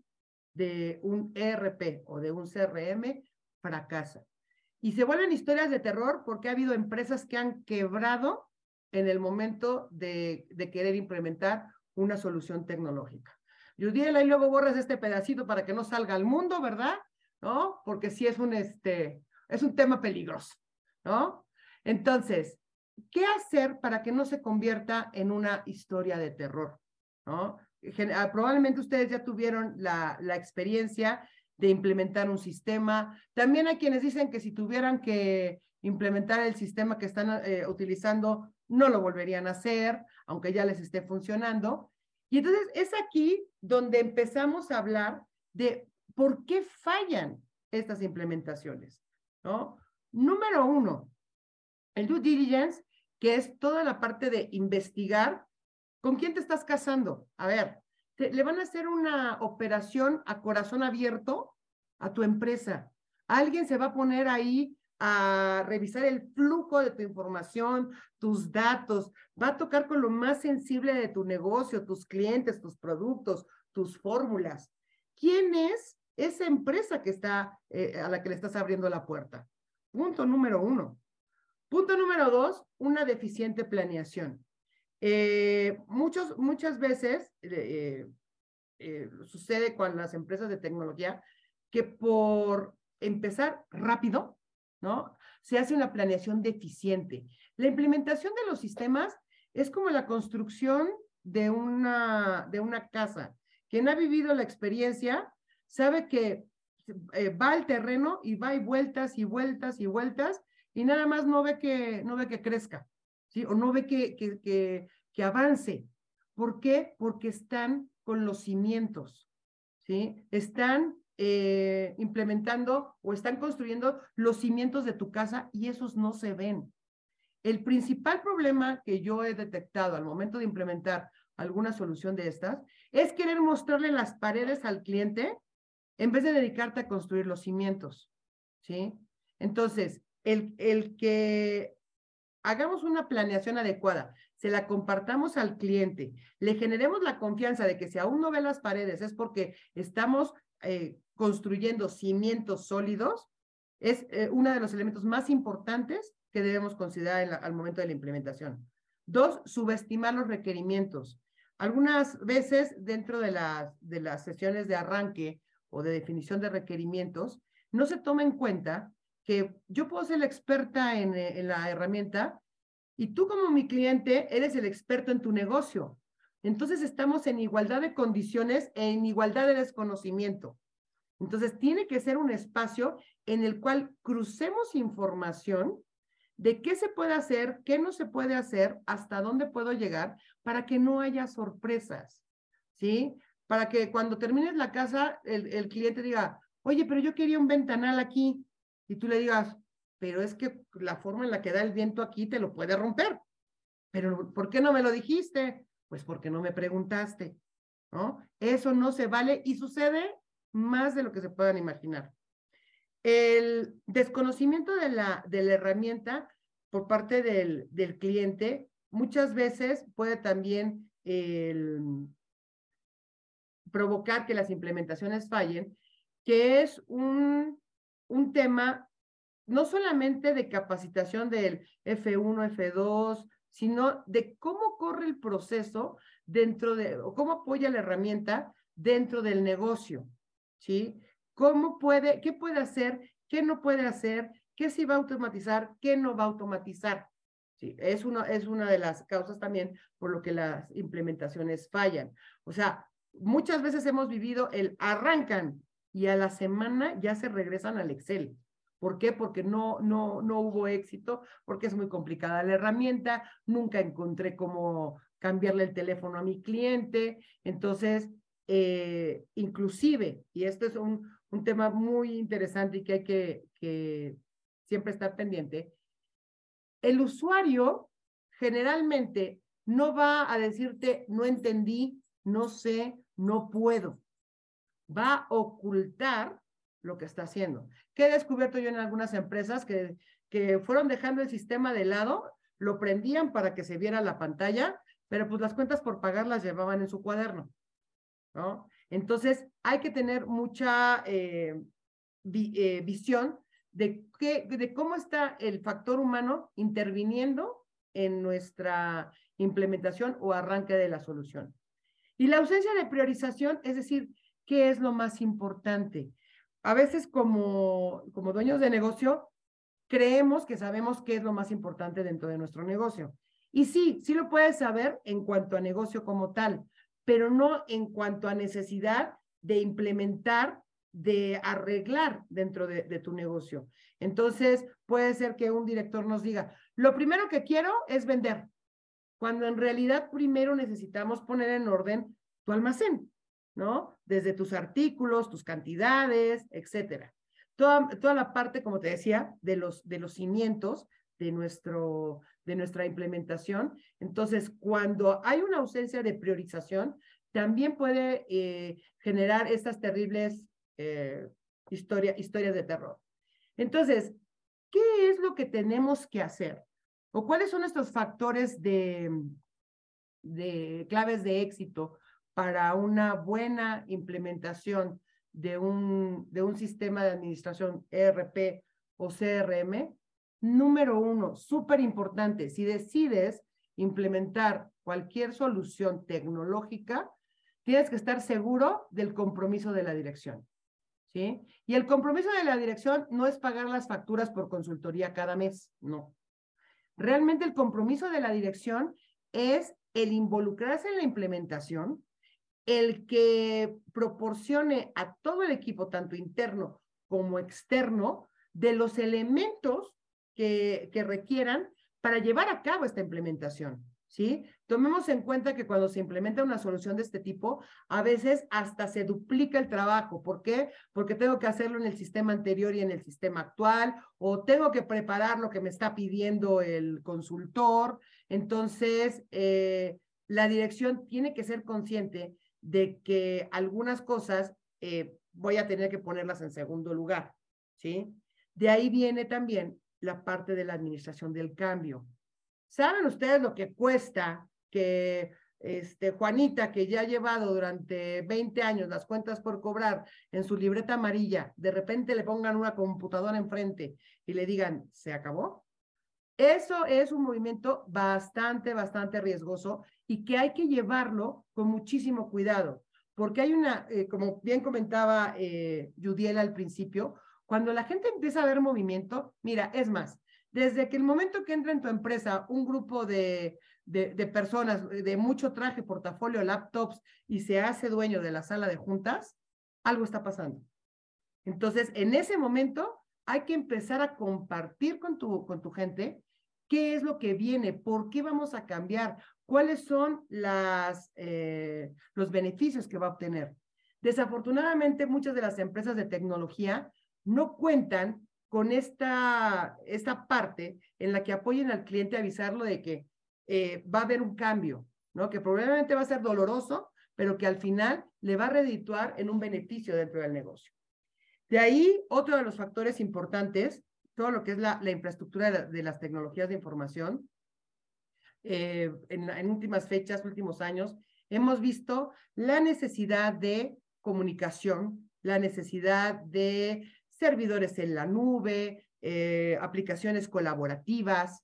de un ERP o de un CRM fracasa. Y se vuelven historias de terror porque ha habido empresas que han quebrado en el momento de, querer implementar una solución tecnológica. Yudiela, y luego borras este pedacito para que no salga al mundo, ¿verdad? ¿No? Porque sí es un, este, es un tema peligroso, ¿no? Entonces, ¿qué hacer para que no se convierta en una historia de terror? ¿no? Ah, probablemente ustedes ya tuvieron la, la experiencia de implementar un sistema. También hay quienes dicen que si tuvieran que implementar el sistema que están eh, utilizando, no lo volverían a hacer, aunque ya les esté funcionando. Y entonces es aquí donde empezamos a hablar de por qué fallan estas implementaciones, ¿no? Número uno, el due diligence, que es toda la parte de investigar con quién te estás casando. A ver, le van a hacer una operación a corazón abierto a tu empresa. Alguien se va a poner ahí a revisar el flujo de tu información, tus datos, va a tocar con lo más sensible de tu negocio, tus clientes, tus productos, tus fórmulas. ¿Quién es esa empresa que está, eh, a la que le estás abriendo la puerta? Punto número uno. Punto número dos, una deficiente planeación. Eh, muchas veces eh, eh, sucede con las empresas de tecnología que por empezar rápido, ¿no? Se hace una planeación deficiente. La implementación de los sistemas es como la construcción de una, de una casa. Quien ha vivido la experiencia sabe que va al terreno y va y vueltas y vueltas y vueltas y nada más no ve que, no ve que crezca, ¿sí? O no ve que, que, que, avance. ¿Por qué? Porque están con los cimientos, ¿sí? Están eh, implementando o están construyendo los cimientos de tu casa y esos no se ven. El principal problema que yo he detectado al momento de implementar alguna solución de estas es querer mostrarle las paredes al cliente en vez de dedicarte a construir los cimientos, ¿sí? Entonces, el, el que hagamos una planeación adecuada, se la compartamos al cliente, le generemos la confianza de que si aún no ve las paredes es porque estamos eh, construyendo cimientos sólidos, es eh, uno de los elementos más importantes que debemos considerar al momento de la implementación. Dos, subestimar los requerimientos. Algunas veces dentro de las, de las sesiones de arranque o de definición de requerimientos, no se toma en cuenta que yo puedo ser la experta en, eh, en la herramienta y tú como mi cliente eres el experto en tu negocio. Entonces estamos en igualdad de condiciones e en igualdad de desconocimiento. Entonces tiene que ser un espacio en el cual crucemos información de qué se puede hacer, qué no se puede hacer, hasta dónde puedo llegar, para que no haya sorpresas, ¿sí? Para que cuando termines la casa, el, el cliente diga, oye, pero yo quería un ventanal aquí, y tú le digas, pero es que la forma en la que da el viento aquí te lo puede romper. Pero ¿por qué no me lo dijiste? Pues porque no me preguntaste, ¿no? Eso no se vale y sucede más de lo que se puedan imaginar. El desconocimiento de la, de la herramienta por parte del, del cliente muchas veces puede también provocar que las implementaciones fallen, que es un un tema no solamente de capacitación del F1, F2, sino de cómo corre el proceso dentro de, o cómo apoya la herramienta dentro del negocio, ¿sí? ¿Cómo puede, qué puede hacer, qué no puede hacer, qué sí va a automatizar, qué no va a automatizar? Sí, es, una, es una de las causas también por lo que las implementaciones fallan. O sea, muchas veces hemos vivido el arrancan y a la semana ya se regresan al Excel. ¿Por qué? Porque no, no, no hubo éxito, porque es muy complicada la herramienta, nunca encontré cómo cambiarle el teléfono a mi cliente. Entonces, eh, inclusive, y esto es un, un tema muy interesante y que hay que, que siempre estar pendiente, el usuario generalmente no va a decirte, no entendí, no sé, no puedo va a ocultar lo que está haciendo. ¿Qué he descubierto yo en algunas empresas que, que fueron dejando el sistema de lado, lo prendían para que se viera la pantalla, pero pues las cuentas por pagar las llevaban en su cuaderno, ¿no? Entonces, hay que tener mucha eh, eh, visión de, qué, de cómo está el factor humano interviniendo en nuestra implementación o arranque de la solución. Y la ausencia de priorización, es decir, ¿qué es lo más importante? A veces como, como dueños de negocio, creemos que sabemos qué es lo más importante dentro de nuestro negocio. Y sí, sí lo puedes saber en cuanto a negocio como tal, pero no en cuanto a necesidad de implementar, de arreglar dentro de, tu negocio. Entonces, puede ser que un director nos diga, lo primero que quiero es vender, cuando en realidad primero necesitamos poner en orden tu almacén, ¿no? Desde tus artículos, tus cantidades, etcétera. Toda, toda la parte, como te decía, de los, de los cimientos de, nuestro, de nuestra implementación. Entonces, cuando hay una ausencia de priorización, también puede eh, generar estas terribles eh, historias de terror. Entonces, ¿qué es lo que tenemos que hacer? ¿O cuáles son estos factores de, de claves de éxito para una buena implementación de un, de un sistema de administración ERP o CRM? Número uno, súper importante, si decides implementar cualquier solución tecnológica, tienes que estar seguro del compromiso de la dirección. ¿Sí? Y el compromiso de la dirección no es pagar las facturas por consultoría cada mes, no. Realmente el compromiso de la dirección es el involucrarse en la implementación, el que proporcione a todo el equipo, tanto interno como externo, de los elementos que, que requieran para llevar a cabo esta implementación. ¿sí? Tomemos en cuenta que cuando se implementa una solución de este tipo, a veces hasta se duplica el trabajo. ¿Por qué? Porque tengo que hacerlo en el sistema anterior y en el sistema actual, o tengo que preparar lo que me está pidiendo el consultor. Entonces, eh, la dirección tiene que ser consciente de que algunas cosas eh, voy a tener que ponerlas en segundo lugar, ¿sí? De ahí viene también la parte de la administración del cambio. ¿Saben ustedes lo que cuesta que este, Juanita, que ya ha llevado durante 20 años las cuentas por cobrar en su libreta amarilla, de repente le pongan una computadora enfrente y le digan, ¿se acabó? Eso es un movimiento bastante, bastante riesgoso y que hay que llevarlo con muchísimo cuidado, porque hay una, eh, como bien comentaba eh, al principio, cuando la gente empieza a ver movimiento, mira, es más, desde que el momento que entra en tu empresa un grupo de, de, de, personas de mucho traje, portafolio, laptops y se hace dueño de la sala de juntas, algo está pasando. Entonces, en ese momento hay que empezar a compartir con tu, con tu gente qué es lo que viene, por qué vamos a cambiar, cuáles son eh, los beneficios que va a obtener. Desafortunadamente, muchas de las empresas de tecnología no cuentan con esta, esta parte en la que apoyen al cliente avisarlo de que eh, va a haber un cambio, ¿no? Que probablemente va a ser doloroso, pero que al final le va a redituar en un beneficio dentro del negocio. De ahí, otro de los factores importantes, todo lo que es la, la infraestructura de, las tecnologías de información. Eh, en, últimas fechas, últimos años, hemos visto la necesidad de comunicación, la necesidad de servidores en la nube, eh, aplicaciones colaborativas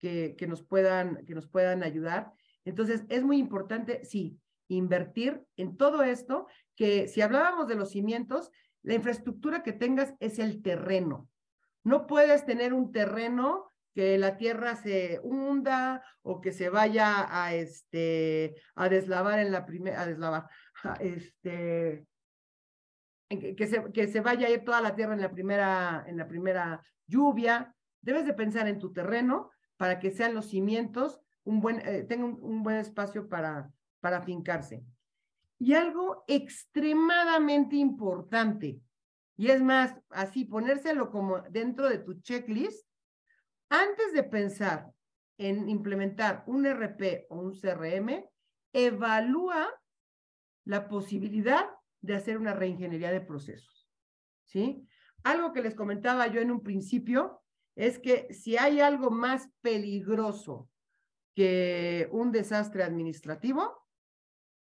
que, que, nos puedan, que nos puedan ayudar. Entonces, es muy importante, sí, invertir en todo esto, que si hablábamos de los cimientos, la infraestructura que tengas es el terreno. No puedes tener un terreno que la tierra se hunda o que se vaya a este a deslavar en la primera a deslavar este que se, que se vaya a ir toda la tierra en la primera, en la primera lluvia. Debes de pensar en tu terreno para que sean los cimientos, un buen, eh, tengan un, buen espacio para, para fincarse. Y algo extremadamente importante, y es más, así ponérselo como dentro de tu checklist, antes de pensar en implementar un RP o un CRM, evalúa la posibilidad de hacer una reingeniería de procesos. ¿Sí? Algo que les comentaba yo en un principio es que si hay algo más peligroso que un desastre administrativo,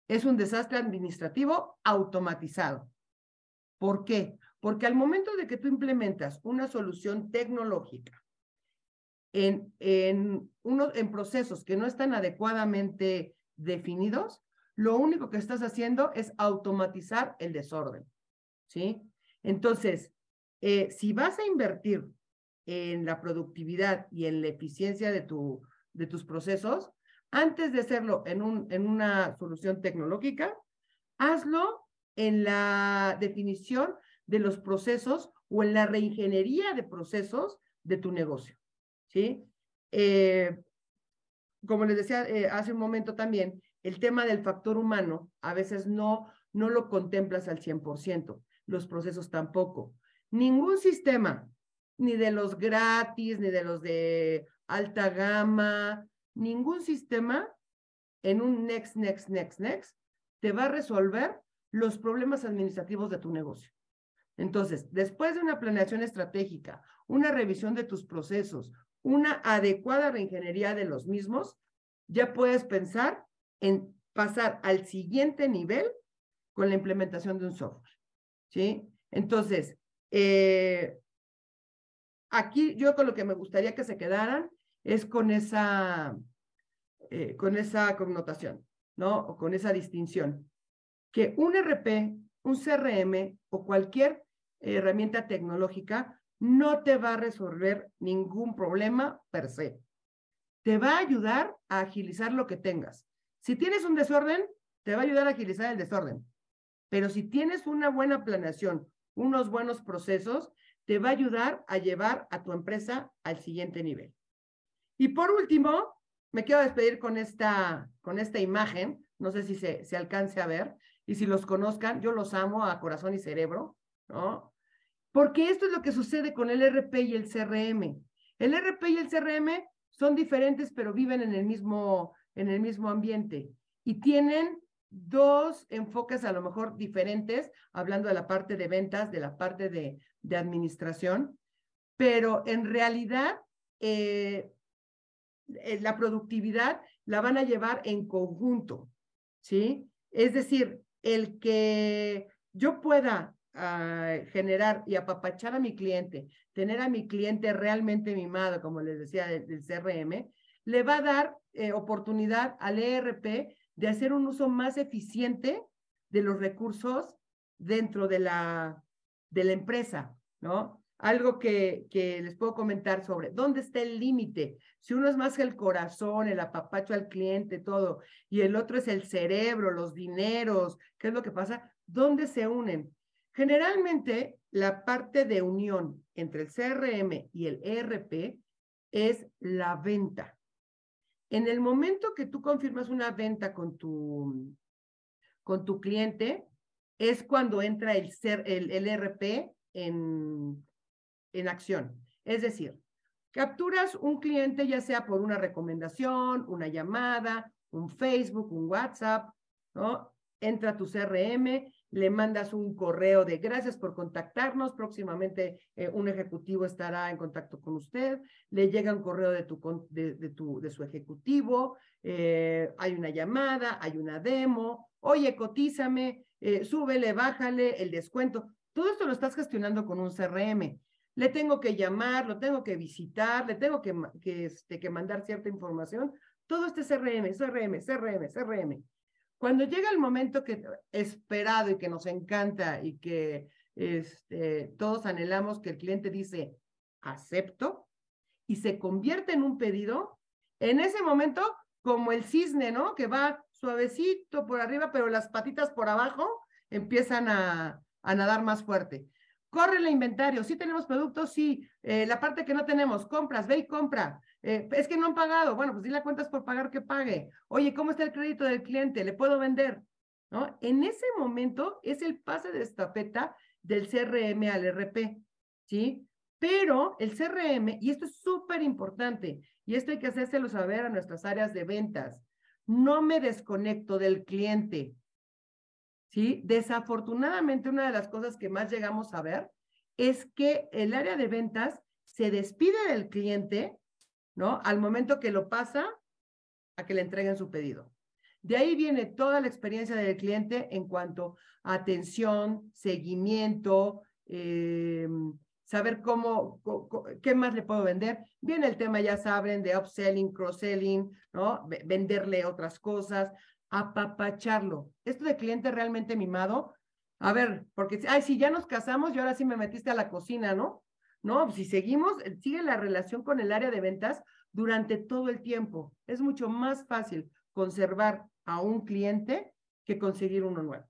es un desastre administrativo automatizado. ¿Por qué? Porque al momento de que tú implementas una solución tecnológica en, en, uno, en procesos que no están adecuadamente definidos, lo único que estás haciendo es automatizar el desorden. ¿Sí? Entonces, eh, si vas a invertir en la productividad y en la eficiencia de, tu, de tus procesos, antes de hacerlo en, un, en una solución tecnológica, hazlo en la definición de los procesos o en la reingeniería de procesos de tu negocio. ¿sí? Eh, como les decía eh, hace un momento también, el tema del factor humano a veces no, no lo contemplas al 100%, los procesos tampoco. Ningún sistema, ni de los gratis, ni de los de alta gama, ningún sistema en un next, next, next, next, te va a resolver los problemas administrativos de tu negocio. Entonces, después de una planeación estratégica, una revisión de tus procesos, una adecuada reingeniería de los mismos, ya puedes pensar en pasar al siguiente nivel con la implementación de un software. ¿Sí? Entonces, eh, aquí yo con lo que me gustaría que se quedaran es con esa, eh, con esa connotación, ¿no? O con esa distinción. Que un RP, un CRM o cualquier herramienta tecnológica no te va a resolver ningún problema per se. Te va a ayudar a agilizar lo que tengas. Si tienes un desorden, te va a ayudar a agilizar el desorden. Pero si tienes una buena planeación, unos buenos procesos, te va a ayudar a llevar a tu empresa al siguiente nivel. Y por último, me quiero despedir con esta, con esta imagen, no sé si se, se alcance a ver, y si los conozcan, yo los amo a corazón y cerebro, ¿no? Porque esto es lo que sucede con el RP y el CRM. El RP y el CRM son diferentes, pero viven en el mismo, en el mismo ambiente y tienen dos enfoques a lo mejor diferentes, hablando de la parte de ventas, de la parte de, de administración, pero en realidad eh, eh, la productividad la van a llevar en conjunto, ¿sí? Es decir, el que yo pueda ah, generar y apapachar a mi cliente, tener a mi cliente realmente mimado, como les decía del, CRM, le va a dar eh, oportunidad al ERP de hacer un uso más eficiente de los recursos dentro de la, de la empresa, ¿no? algo que, que, les puedo comentar sobre dónde está el límite. Si uno es más el corazón, el apapacho al cliente, todo, y el otro es el cerebro, los dineros, ¿qué es lo que pasa? ¿Dónde se unen? Generalmente, la parte de unión entre el CRM y el ERP es la venta. En el momento que tú confirmas una venta con tu, con tu cliente, es cuando entra el, el, ERP en, en acción. Es decir, capturas un cliente ya sea por una recomendación, una llamada, un Facebook, un WhatsApp, ¿no? Entra tu CRM, le mandas un correo de gracias por contactarnos, próximamente eh, un ejecutivo estará en contacto con usted, le llega un correo de, tu, de, tu, de su ejecutivo, eh, hay una llamada, hay una demo, oye, cotízame, eh, súbele, bájale el descuento. Todo esto lo estás gestionando con un CRM le tengo que llamar, lo tengo que visitar, le tengo que, que, este, que mandar cierta información. Todo este CRM, CRM, CRM, CRM. Cuando llega el momento que esperado y que nos encanta y que este, todos anhelamos que el cliente dice, acepto, y se convierte en un pedido, en ese momento, como el cisne, ¿no? Que va suavecito por arriba, pero las patitas por abajo empiezan a, nadar más fuerte. Corre el inventario, sí tenemos productos, sí. Eh, la parte que no tenemos, compras, ve y compra. Eh, es que no han pagado. Bueno, pues dile cuentas por pagar que pague. Oye, ¿cómo está el crédito del cliente? ¿Le puedo vender? ¿No? En ese momento es el pase de estafeta del CRM al RP, ¿sí? Pero el CRM, y esto es súper importante, y esto hay que hacérselo saber a nuestras áreas de ventas, no me desconecto del cliente. ¿sí? Desafortunadamente, una de las cosas que más llegamos a ver es que el área de ventas se despide del cliente, ¿no? Al momento que lo pasa a que le entreguen su pedido. De ahí viene toda la experiencia del cliente en cuanto a atención, seguimiento, eh, saber cómo, qué más le puedo vender. Viene el tema, ya saben, de upselling, cross-selling, ¿no? venderle otras cosas, apapacharlo. Esto de cliente realmente mimado, a ver, porque, ay, si ya nos casamos y ahora sí me metiste a la cocina, ¿no? No, si seguimos, sigue la relación con el área de ventas durante todo el tiempo. Es mucho más fácil conservar a un cliente que conseguir uno nuevo.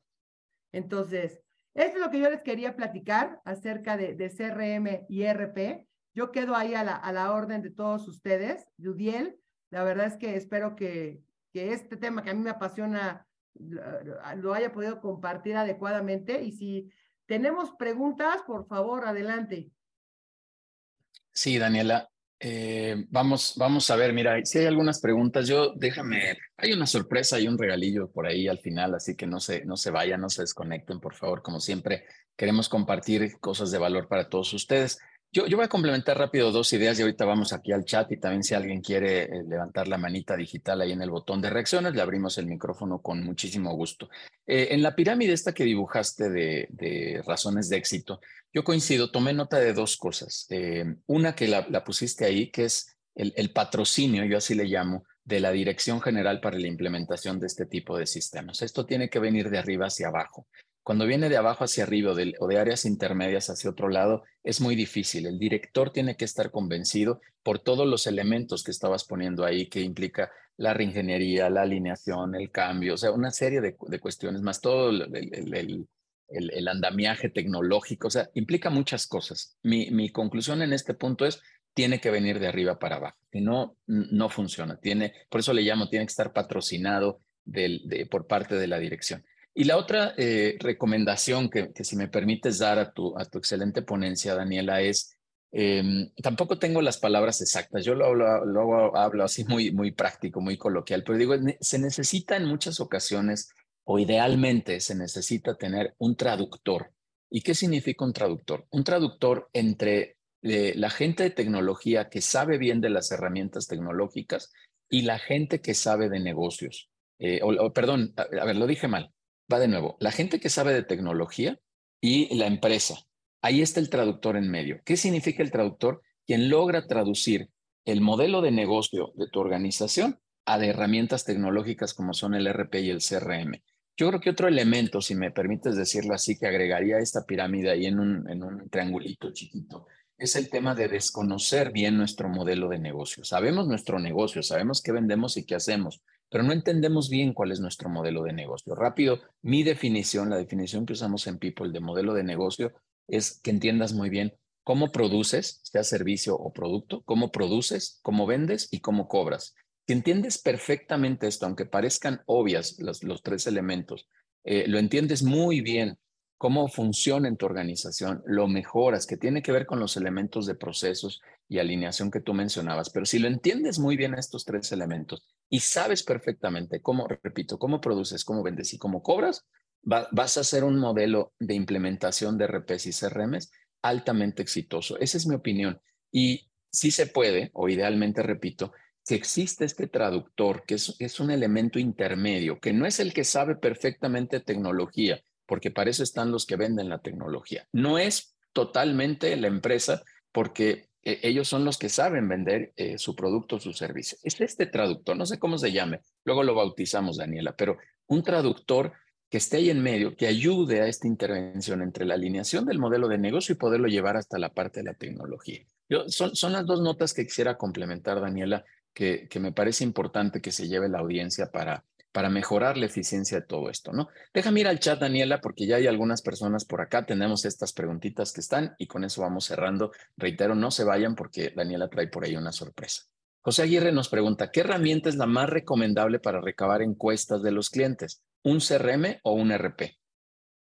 Entonces, esto es lo que yo les quería platicar acerca de, CRM y ERP. Yo quedo ahí a la, a la orden de todos ustedes. Yudiel, la verdad es que espero que, que este tema que a mí me apasiona lo haya podido compartir adecuadamente. Y si tenemos preguntas, por favor, adelante. Sí, Daniela. Eh, vamos, vamos a ver, mira, si hay algunas preguntas, yo déjame, hay una sorpresa, hay un regalillo por ahí al final, así que no se, no se vayan, no se desconecten, por favor, como siempre, queremos compartir cosas de valor para todos ustedes. Yo, voy a complementar rápido dos ideas y ahorita vamos aquí al chat y también si alguien quiere eh, levantar la manita digital ahí en el botón de reacciones, le abrimos el micrófono con muchísimo gusto. Eh, en la pirámide esta que dibujaste de, razones de éxito, yo coincido, tomé nota de dos cosas. Eh, una que la, pusiste ahí, que es el, el patrocinio, yo así le llamo, de la Dirección General para la implementación de este tipo de sistemas. Esto tiene que venir de arriba hacia abajo. Cuando viene de abajo hacia arriba o de, áreas intermedias hacia otro lado, es muy difícil. El director tiene que estar convencido por todos los elementos que estabas poniendo ahí, que implica la reingeniería, la alineación, el cambio, o sea, una serie de, cuestiones, más todo el, andamiaje tecnológico, o sea, implica muchas cosas. Mi, conclusión en este punto es, tiene que venir de arriba para abajo, que no, no funciona. Tiene, por eso le llamo, tiene que estar patrocinado por parte de la dirección. Y la otra eh, recomendación que, si me permites dar a tu, a tu excelente ponencia, Daniela, es, em, tampoco tengo las palabras exactas, yo lo hablo, hablo así muy, muy práctico, muy coloquial, pero digo, se necesita en muchas ocasiones, o idealmente se necesita tener un traductor. ¿Y qué significa un traductor? Un traductor entre eh, la gente de tecnología que sabe bien de las herramientas tecnológicas y la gente que sabe de negocios. Eh, perdón, a, ver, lo dije mal va de nuevo, la gente que sabe de tecnología y la empresa. Ahí está el traductor en medio. ¿Qué significa el traductor? Quien logra traducir el modelo de negocio de tu organización a de herramientas tecnológicas como son el RP y el CRM. Yo creo que otro elemento, si me permites decirlo así, que agregaría esta pirámide ahí en un, en un triangulito chiquito, es el tema de desconocer bien nuestro modelo de negocio. Sabemos nuestro negocio, sabemos qué vendemos y qué hacemos, pero no entendemos bien cuál es nuestro modelo de negocio. Rápido, mi definición, la definición que usamos en People de modelo de negocio es que entiendas muy bien cómo produces, sea servicio o producto, cómo produces, cómo vendes y cómo cobras. Si entiendes perfectamente esto, aunque parezcan obvias los, tres elementos, eh, lo entiendes muy bien cómo funciona en tu organización, lo mejoras, que tiene que ver con los elementos de procesos y alineación que tú mencionabas. Pero si lo entiendes muy bien estos tres elementos y sabes perfectamente cómo, repito, cómo produces, cómo vendes y cómo cobras, vas a hacer un modelo de implementación de RPs y CRMs altamente exitoso. Esa es mi opinión. Y sí se puede, o idealmente, repito, que existe este traductor, que es un elemento intermedio, que no es el que sabe perfectamente tecnología, porque para eso están los que venden la tecnología. No es totalmente la empresa, porque eh, ellos son los que saben vender eh, su producto o su servicio. Es este traductor, no sé cómo se llame, luego lo bautizamos, Daniela, pero un traductor que esté ahí en medio, que ayude a esta intervención entre la alineación del modelo de negocio y poderlo llevar hasta la parte de la tecnología. Son, son las dos notas que quisiera complementar, Daniela, que, que me parece importante que se lleve la audiencia para, para mejorar la eficiencia de todo esto, ¿no? Déjame ir al chat, Daniela, porque ya hay algunas personas por acá. Tenemos estas preguntitas que están y con eso vamos cerrando. Reitero, no se vayan porque Daniela trae por ahí una sorpresa. José Aguirre nos pregunta, ¿qué herramienta es la más recomendable para recabar encuestas de los clientes? ¿Un CRM o un RP?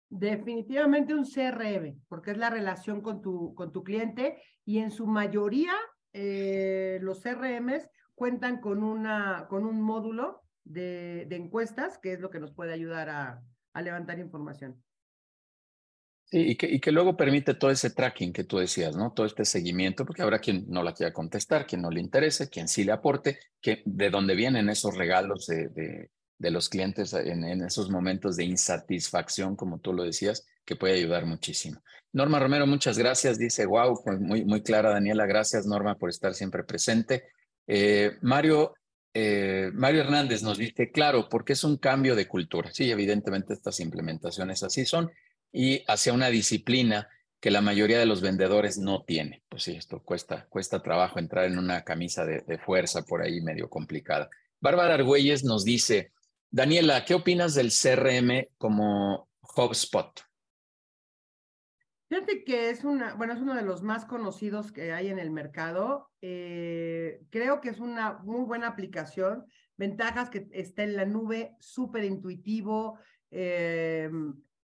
Definitivamente un CRM, porque es la relación con tu, con tu cliente y en su mayoría eh, los CRMs cuentan con, una, con un módulo de, encuestas, que es lo que nos puede ayudar a, levantar información. Sí, y que, luego permite todo ese tracking que tú decías, ¿no? Todo este seguimiento, porque habrá quien no la quiera contestar, quien no le interese, quien sí le aporte, que, de dónde vienen esos regalos de, los clientes en, esos momentos de insatisfacción, como tú lo decías, que puede ayudar muchísimo. Norma Romero, muchas gracias. Dice, wow, muy, muy clara, Daniela. Gracias, Norma, por estar siempre presente. Eh, Mario, eh, Mario Hernández nos dice, claro, porque es un cambio de cultura. Sí, evidentemente estas implementaciones así son y hacia una disciplina que la mayoría de los vendedores no tiene. Pues sí, esto cuesta, cuesta trabajo entrar en una camisa de, fuerza por ahí medio complicada. Bárbara Argüelles nos dice, Daniela, ¿qué opinas del CRM como HubSpot? Fíjate que es una, bueno, es uno de los más conocidos que hay en el mercado. Eh, creo que es una muy buena aplicación. Ventajas que está en la nube, súper intuitivo. Eh,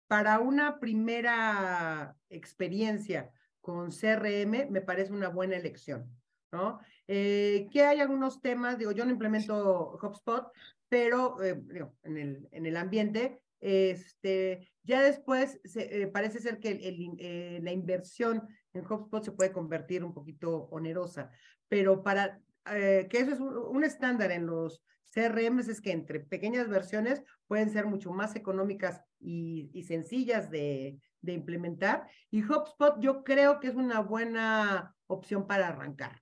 para una primera experiencia con CRM, me parece una buena elección, ¿no? Eh, que hay algunos temas, digo, yo no implemento HubSpot, pero eh, en, el, en el ambiente, este, ya después se, eh, parece ser que eh, la inversión en HubSpot se puede convertir un poquito onerosa, pero para que eso es un, estándar en los CRMs es que entre pequeñas versiones pueden ser mucho más económicas y, sencillas de, de implementar. Y HubSpot yo creo que es una buena opción para arrancar.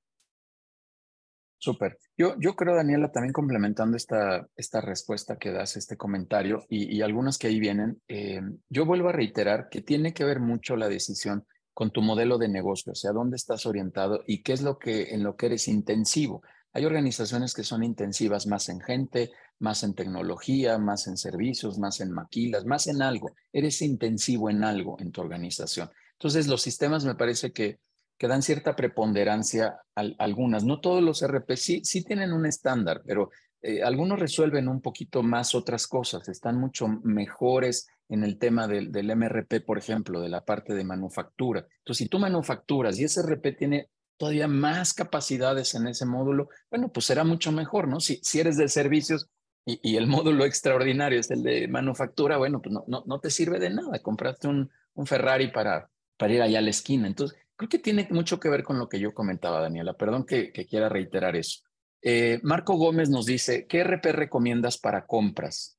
Súper. Yo, yo creo, Daniela, también complementando esta, esta respuesta que das, este comentario y, y algunas que ahí vienen, eh, yo vuelvo a reiterar que tiene que ver mucho la decisión con tu modelo de negocio, o sea, dónde estás orientado y qué es lo que en lo que eres intensivo. Hay organizaciones que son intensivas más en gente, más en tecnología, más en servicios, más en maquilas, más en algo. Eres intensivo en algo en tu organización. Entonces, los sistemas me parece que que dan cierta preponderancia a, algunas. No todos los RP sí, sí tienen un estándar, pero eh, algunos resuelven un poquito más otras cosas, están mucho mejores en el tema del, del, MRP, por ejemplo, de la parte de manufactura. Entonces, si tú manufacturas y ese RP tiene todavía más capacidades en ese módulo, bueno, pues será mucho mejor, ¿no? Si, si eres de servicios y, y el módulo extraordinario es el de manufactura, bueno, pues no, no, no te sirve de nada. Compraste un, un Ferrari para, para ir allá a la esquina. Entonces, Creo que tiene mucho que ver con lo que yo comentaba, Daniela. Perdón que, quiera reiterar eso. Eh, Marco Gómez nos dice, ¿qué RP recomiendas para compras?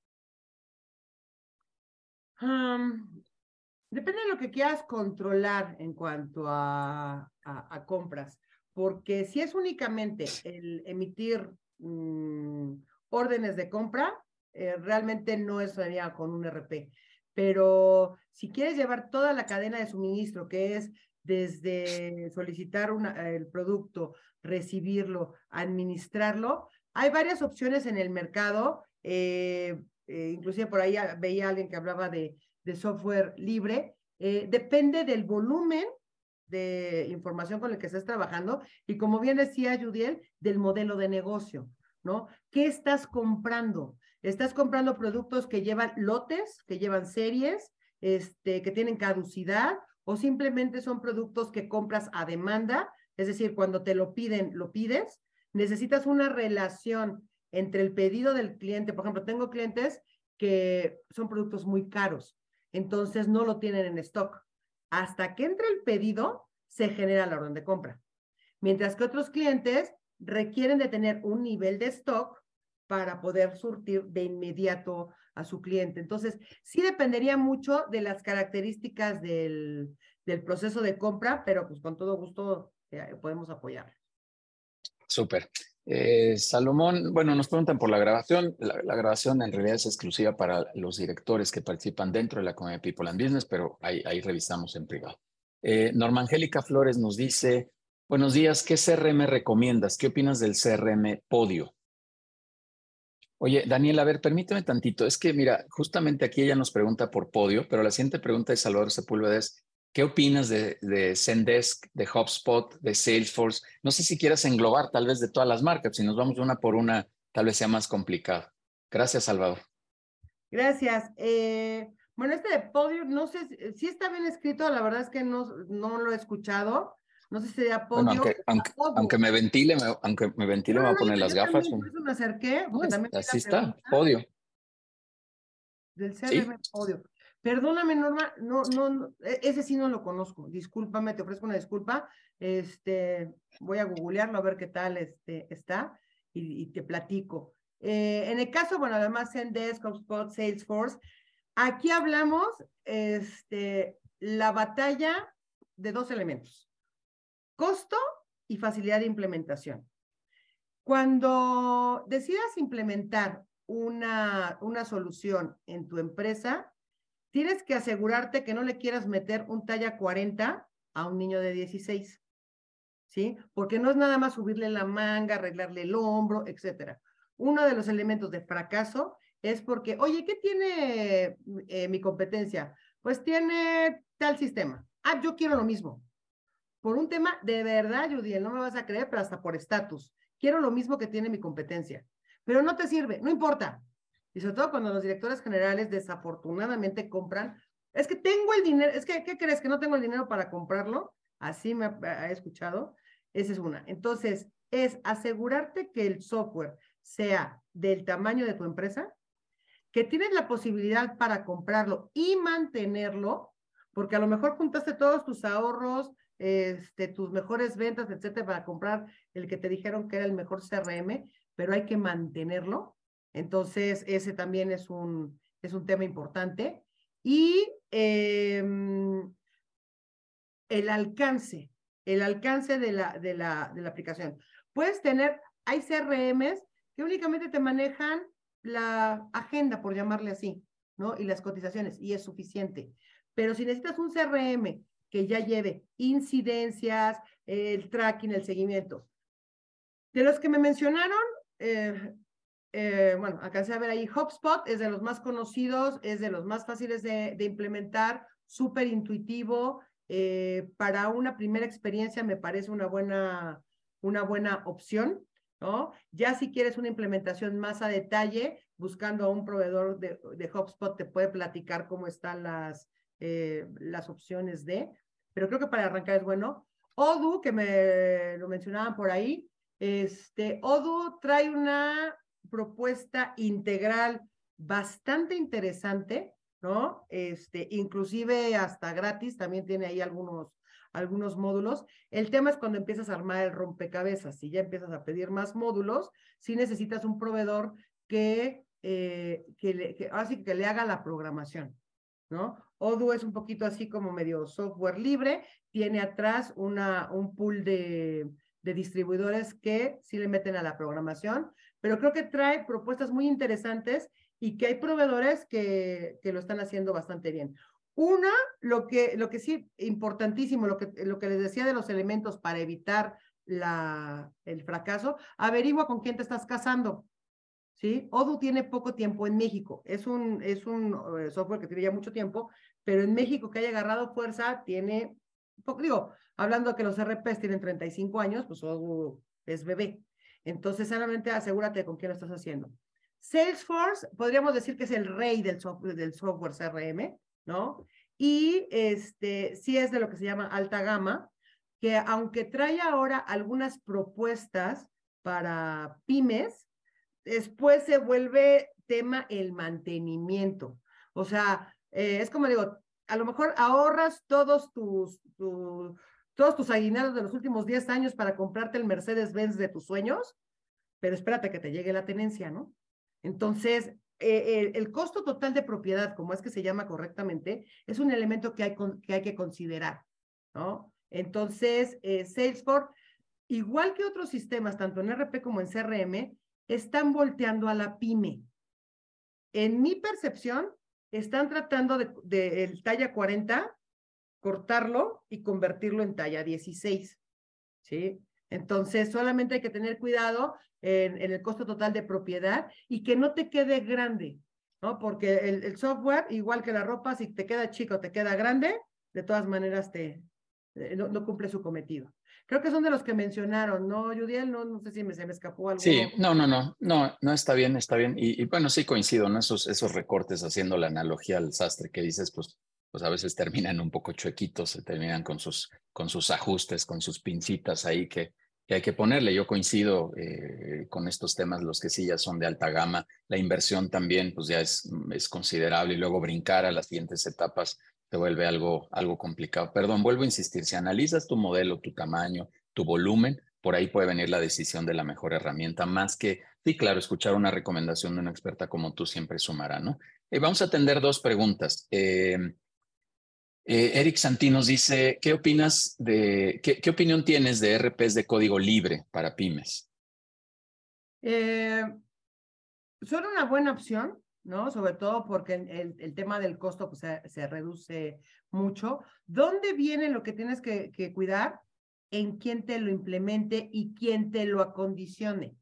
depende de lo que quieras controlar en cuanto a, compras, porque si es únicamente el emitir mm, órdenes de compra, eh, realmente no estaría con un RP. Pero si quieres llevar toda la cadena de suministro, que es desde solicitar el producto, recibirlo, administrarlo. Hay varias opciones en el mercado, eh, eh, inclusive por ahí veía alguien que hablaba de, de software libre. Eh, depende del volumen de información con el que estés trabajando y como bien decía Judiel, del modelo de negocio, ¿no? ¿Qué estás comprando? ¿Estás comprando productos que llevan lotes, que llevan series, este, que tienen caducidad o simplemente son productos que compras a demanda, es decir, cuando te lo piden, lo pides. Necesitas una relación entre el pedido del cliente. Por ejemplo, tengo clientes que son productos muy caros, entonces no lo tienen en stock. Hasta que entre el pedido, se genera la orden de compra. Mientras que otros clientes requieren de tener un nivel de stock para poder surtir de inmediato a su cliente. Entonces, sí dependería mucho de las características del, del proceso de compra, pero pues con todo gusto eh, podemos apoyar. Súper. Eh, Salomón, bueno, nos preguntan por la grabación. La, grabación en realidad es exclusiva para los directores que participan dentro de la comunidad People and Business, pero ahí, ahí revisamos en privado. Eh, Norma Angélica Flores nos dice, buenos días, ¿qué CRM recomiendas? ¿Qué opinas del CRM Podio? Oye, Daniel, a ver, permíteme tantito. Es que, mira, justamente aquí ella nos pregunta por podio, pero la siguiente pregunta de Salvador Sepúlveda es, ¿qué opinas de, de Zendesk, de HubSpot, de Salesforce? No sé si quieras englobar tal vez de todas las marcas, si nos vamos una por una, tal vez sea más complicado. Gracias, Salvador. Gracias. Eh, bueno, este de podio, no sé si está bien escrito, la verdad es que no, no lo he escuchado. No sé si sería podio. aunque, me ventile, me, aunque me ventile, me voy a poner las gafas. Por eso me acerqué. También así está, podio. Del CRM podio. Perdóname, Norma, no, no, e, ese sí no lo conozco. Discúlpame, te ofrezco una disculpa. Este, voy a googlearlo a ver qué tal este, está y, te platico. Eh, en el caso, bueno, además Zendesk, HubSpot, Salesforce, aquí hablamos este, la batalla de dos elementos, costo y facilidad de implementación. Cuando decidas implementar una, una solución en tu empresa, tienes que asegurarte que no le quieras meter un talla 40 a un niño de 16. ¿Sí? Porque no es nada más subirle la manga, arreglarle el hombro, etcétera. Uno de los elementos de fracaso es porque, oye, ¿qué tiene eh, mi competencia? Pues tiene tal sistema. Ah, yo quiero lo mismo. Por un tema de verdad, Judy, no me vas a creer, pero hasta por estatus. Quiero lo mismo que tiene mi competencia. Pero no te sirve, no importa. Y sobre todo cuando los directores generales desafortunadamente compran, es que tengo el dinero, es que, ¿qué crees? Que no tengo el dinero para comprarlo. Así me ha escuchado. Esa es una. Entonces, es asegurarte que el software sea del tamaño de tu empresa, que tienes la posibilidad para comprarlo y mantenerlo, porque a lo mejor juntaste todos tus ahorros, este, tus mejores ventas, etcétera, para comprar el que te dijeron que era el mejor CRM, pero hay que mantenerlo. Entonces, ese también es un, es un tema importante. Y em, el alcance, el alcance de la, de, la, de la aplicación. Puedes tener, hay CRMs que únicamente te manejan la agenda, por llamarle así, ¿no? Y las cotizaciones, y es suficiente. Pero si necesitas un CRM que ya lleve incidencias, el tracking, el seguimiento. De los que me mencionaron, eh, eh, bueno, alcancé a ver ahí HubSpot, es de los más conocidos, es de los más fáciles de, implementar, súper intuitivo. Eh, para una primera experiencia me parece una buena, una buena opción. ¿no? Ya si quieres una implementación más a detalle, buscando a un proveedor de, de HubSpot, te puede platicar cómo están las, eh, las opciones de, pero creo que para arrancar es bueno. Odoo, que me lo mencionaban por ahí, este, Odoo trae una propuesta integral bastante interesante, ¿no? Este, inclusive hasta gratis, también tiene ahí algunos algunos módulos. El tema es cuando empiezas a armar el rompecabezas, si ya empiezas a pedir más módulos, si necesitas un proveedor que, eh, que, así que le haga la programación, ¿no? Odoo es un poquito así como medio software libre, tiene atrás una, un pool de, de distribuidores que sí le meten a la programación, pero creo que trae propuestas muy interesantes y que hay proveedores que, que lo están haciendo bastante bien. Una, lo que, lo que sí, importantísimo, lo que, lo que les decía de los elementos para evitar la, el fracaso, averigua con quién te estás casando. ¿Sí? Odoo tiene poco tiempo en México. Es un, es un eh, software que tiene ya mucho tiempo, pero en México que haya agarrado fuerza tiene, digo, hablando que los RPs tienen 35 años, pues Odoo es bebé. Entonces, solamente asegúrate con quién lo estás haciendo. Salesforce, podríamos decir que es el rey del software, del software CRM. ¿no? Y este, sí es de lo que se llama alta gama, que aunque trae ahora algunas propuestas para pymes, después se vuelve tema el mantenimiento. O sea, eh, es como digo, a lo mejor ahorras todos tus, todos tus aguinaldos de los últimos 10 años para comprarte el Mercedes-Benz de tus sueños, pero espérate que te llegue la tenencia, ¿no? Entonces, eh, el, costo total de propiedad, como es que se llama correctamente, es un elemento que hay, que, hay que considerar, ¿no? Entonces, eh, Salesforce, igual que otros sistemas, tanto en RP como en CRM, están volteando a la pyme. En mi percepción, están tratando de, el talla 40, cortarlo y convertirlo en talla 16, ¿sí? Entonces, solamente hay que tener cuidado en, el costo total de propiedad y que no te quede grande, ¿no? Porque el, software, igual que la ropa, si te queda chico, te queda grande, de todas maneras te, eh, no, cumple su cometido. Creo que son de los que mencionaron, ¿no, Judiel? No, no sé si se me escapó algo. Sí, no, no, no, no, no está bien, está bien. Y, bueno, sí coincido, ¿no? Esos, esos recortes haciendo la analogía al sastre que dices, pues, pues a veces terminan un poco chuequitos, se terminan con sus, con sus ajustes, con sus pincitas ahí que, que hay que ponerle. Yo coincido eh, con estos temas, los que sí ya son de alta gama. La inversión también, pues ya es, es considerable y luego brincar a las siguientes etapas te vuelve algo, algo complicado. Perdón, vuelvo a insistir, si analizas tu modelo, tu tamaño, tu volumen, por ahí puede venir la decisión de la mejor herramienta, más que, sí, claro, escuchar una recomendación de una experta como tú siempre sumará, ¿no? Eh, vamos a atender dos preguntas. Eh, eh, Eric Santinos dice, ¿qué opinas de, qué, opinión tienes de RPs de código libre para pymes? son una buena opción, ¿no? Sobre todo porque el, tema del costo pues, se, reduce mucho. ¿Dónde viene lo que tienes que, que cuidar? en quién te lo implemente y quién te lo acondicione,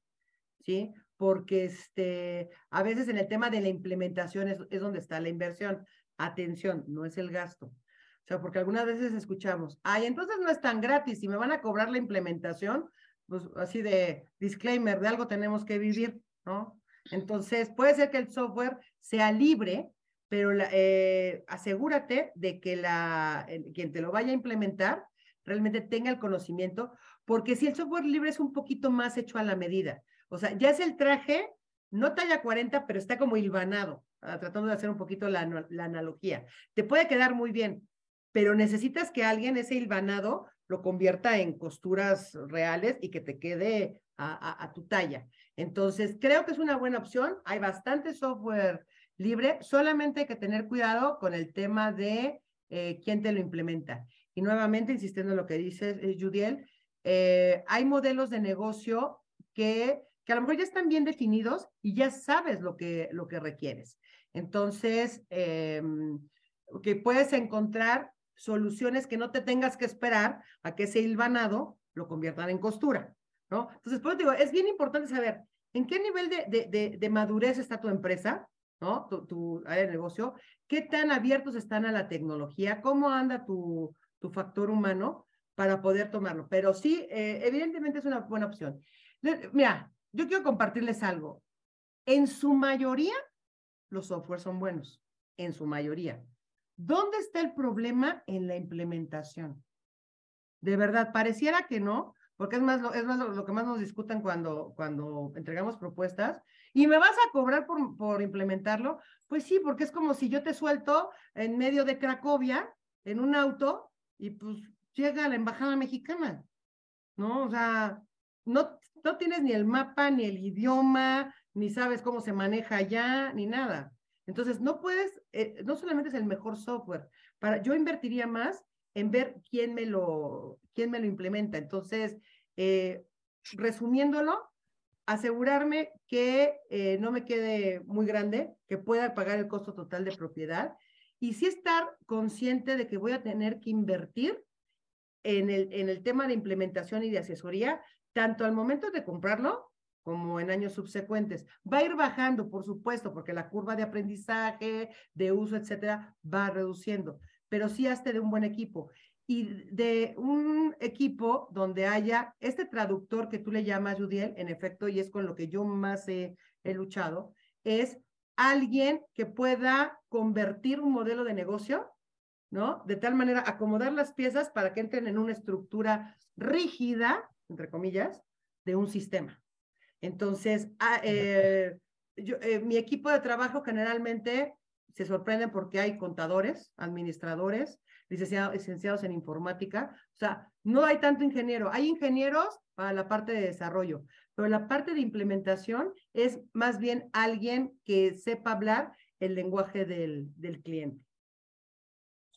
¿sí? Porque este, a veces en el tema de la implementación es, es donde está la inversión. Atención, no es el gasto. O sea, porque algunas veces escuchamos, ay, entonces no es tan gratis, si me van a cobrar la implementación, pues así de disclaimer, de algo tenemos que vivir, ¿no? Entonces, puede ser que el software sea libre, pero eh, asegúrate de que la, quien te lo vaya a implementar realmente tenga el conocimiento, porque si el software libre es un poquito más hecho a la medida, o sea, ya es el traje, no talla 40, pero está como hilvanado, ah, tratando de hacer un poquito la, la analogía. Te puede quedar muy bien, pero necesitas que alguien ese hilvanado lo convierta en costuras reales y que te quede a, a, tu talla. Entonces, creo que es una buena opción. Hay bastante software libre, solamente hay que tener cuidado con el tema de eh, quién te lo implementa. Y nuevamente, insistiendo en lo que dices, eh, Judiel, eh, hay modelos de negocio que, que a lo mejor ya están bien definidos y ya sabes lo que, lo que requieres. Entonces, em, que puedes encontrar soluciones que no te tengas que esperar a que ese hilvanado lo conviertan en costura, Entonces, pues digo, es bien importante saber en qué nivel de, de, de, madurez está tu empresa, ¿no? Tu, tu, área de negocio, qué tan abiertos están a la tecnología, cómo anda tu, tu factor humano para poder tomarlo. Pero sí, eh, evidentemente es una buena opción. Mira, yo quiero compartirles algo. En su mayoría, los softwares son buenos. En su mayoría. ¿Dónde está el problema en la implementación? De verdad, pareciera que no, porque es más, lo, es más lo, que más nos discutan cuando, cuando entregamos propuestas. ¿Y me vas a cobrar por, por implementarlo? Pues sí, porque es como si yo te suelto en medio de Cracovia en un auto y pues llega a la embajada mexicana, ¿no? O sea, no, no tienes ni el mapa, ni el idioma, ni sabes cómo se maneja allá, ni nada. Entonces, no puedes, eh, no solamente es el mejor software, para, yo invertiría más en ver quién me lo, quién me lo implementa. Entonces, eh, resumiéndolo, asegurarme que eh, no me quede muy grande, que pueda pagar el costo total de propiedad y sí estar consciente de que voy a tener que invertir en el, en el tema de implementación y de asesoría, tanto al momento de comprarlo como en años subsecuentes. Va a ir bajando, por supuesto, porque la curva de aprendizaje, de uso, etcétera, va reduciendo, pero sí hazte de un buen equipo y de un equipo donde haya este traductor que tú le llamas, Judiel, en efecto, y es con lo que yo más he, he luchado, es alguien que pueda convertir un modelo de negocio, ¿no? De tal manera acomodar las piezas para que entren en una estructura rígida, entre comillas, de un sistema. Entonces, ah, eh, yo, eh, mi equipo de trabajo generalmente se sorprende porque hay contadores, administradores, licenciados en informática. O sea, no hay tanto ingeniero. Hay ingenieros para la parte de desarrollo, pero la parte de implementación es más bien alguien que sepa hablar el lenguaje del, del cliente.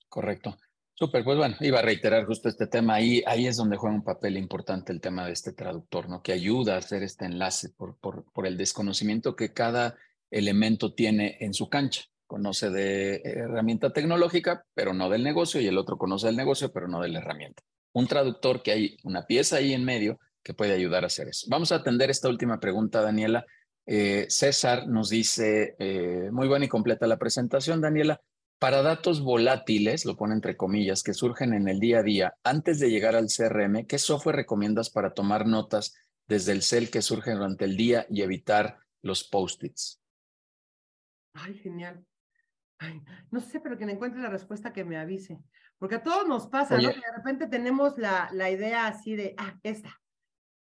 Correcto. Súper, pues bueno, iba a reiterar justo este tema. Ahí, ahí es donde juega un papel importante el tema de este traductor, ¿no? Que ayuda a hacer este enlace por, por, por el desconocimiento que cada elemento tiene en su cancha. Conoce de herramienta tecnológica, pero no del negocio, y el otro conoce del negocio, pero no de la herramienta. Un traductor que hay una pieza ahí en medio que puede ayudar a hacer eso. Vamos a atender esta última pregunta, Daniela. Eh, César nos dice, eh, muy buena y completa la presentación, Daniela. Para datos volátiles, lo pone entre comillas, que surgen en el día a día, antes de llegar al CRM, ¿qué software recomiendas para tomar notas desde el cel que surge durante el día y evitar los post-its? Ay, genial. No sé, pero quien encuentre la respuesta que me avise. Porque a todos nos pasa, ¿no? Que de repente tenemos la, la idea así de, ah, esta.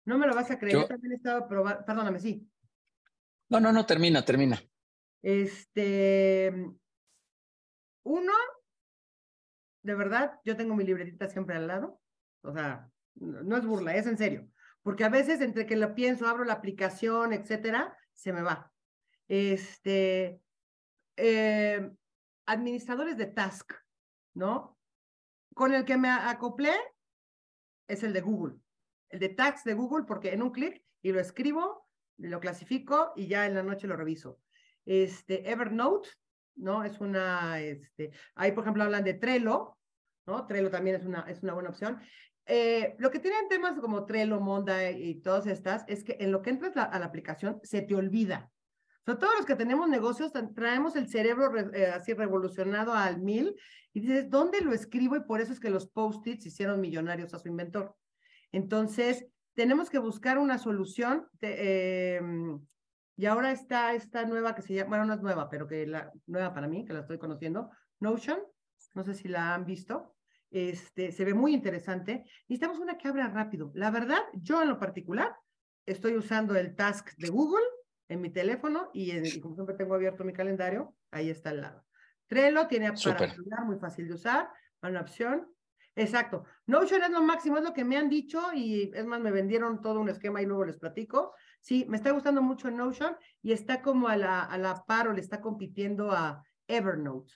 No me lo vas a creer, yo, también he estado probando, perdóname, sí. No, no, no, termina, termina. Este, uno, de verdad, yo tengo mi libretita siempre al lado, o sea, no es burla, es en serio, porque a veces entre que lo pienso, abro la aplicación, etcétera, se me va. Este, eh, administradores de task, ¿no? Con el que me acoplé es el de Google, el de task de Google, porque en un clic y lo escribo, lo clasifico y ya en la noche lo reviso. Este, Evernote, ¿no? Es una, este, ahí por ejemplo hablan de Trello, ¿no? Trello también es una, es una buena opción. Eh, lo que tienen temas como Trello, Monda y todas estas es que en lo que entras a la aplicación se te olvida. O sea, todos los que tenemos negocios traemos el cerebro eh, así revolucionado al mil y dices, ¿dónde lo escribo? Y por eso es que los post-its hicieron millonarios a su inventor. Entonces, tenemos que buscar una solución. Em, y ahora está esta nueva que se llama, bueno, no es nueva, pero que la nueva para mí, que la estoy conociendo, Notion. No sé si la han visto. Este, se ve muy interesante. Necesitamos una que abra rápido. La verdad, yo en lo particular estoy usando el task de Google en mi teléfono y, como siempre tengo abierto mi calendario, ahí está al lado. Trello tiene para celular muy fácil de usar, una opción. Exacto. Notion es lo máximo, es lo que me han dicho y es más, me vendieron todo un esquema y luego les platico. Sí, me está gustando mucho Notion y está como a la, a la par o le está compitiendo a Evernote.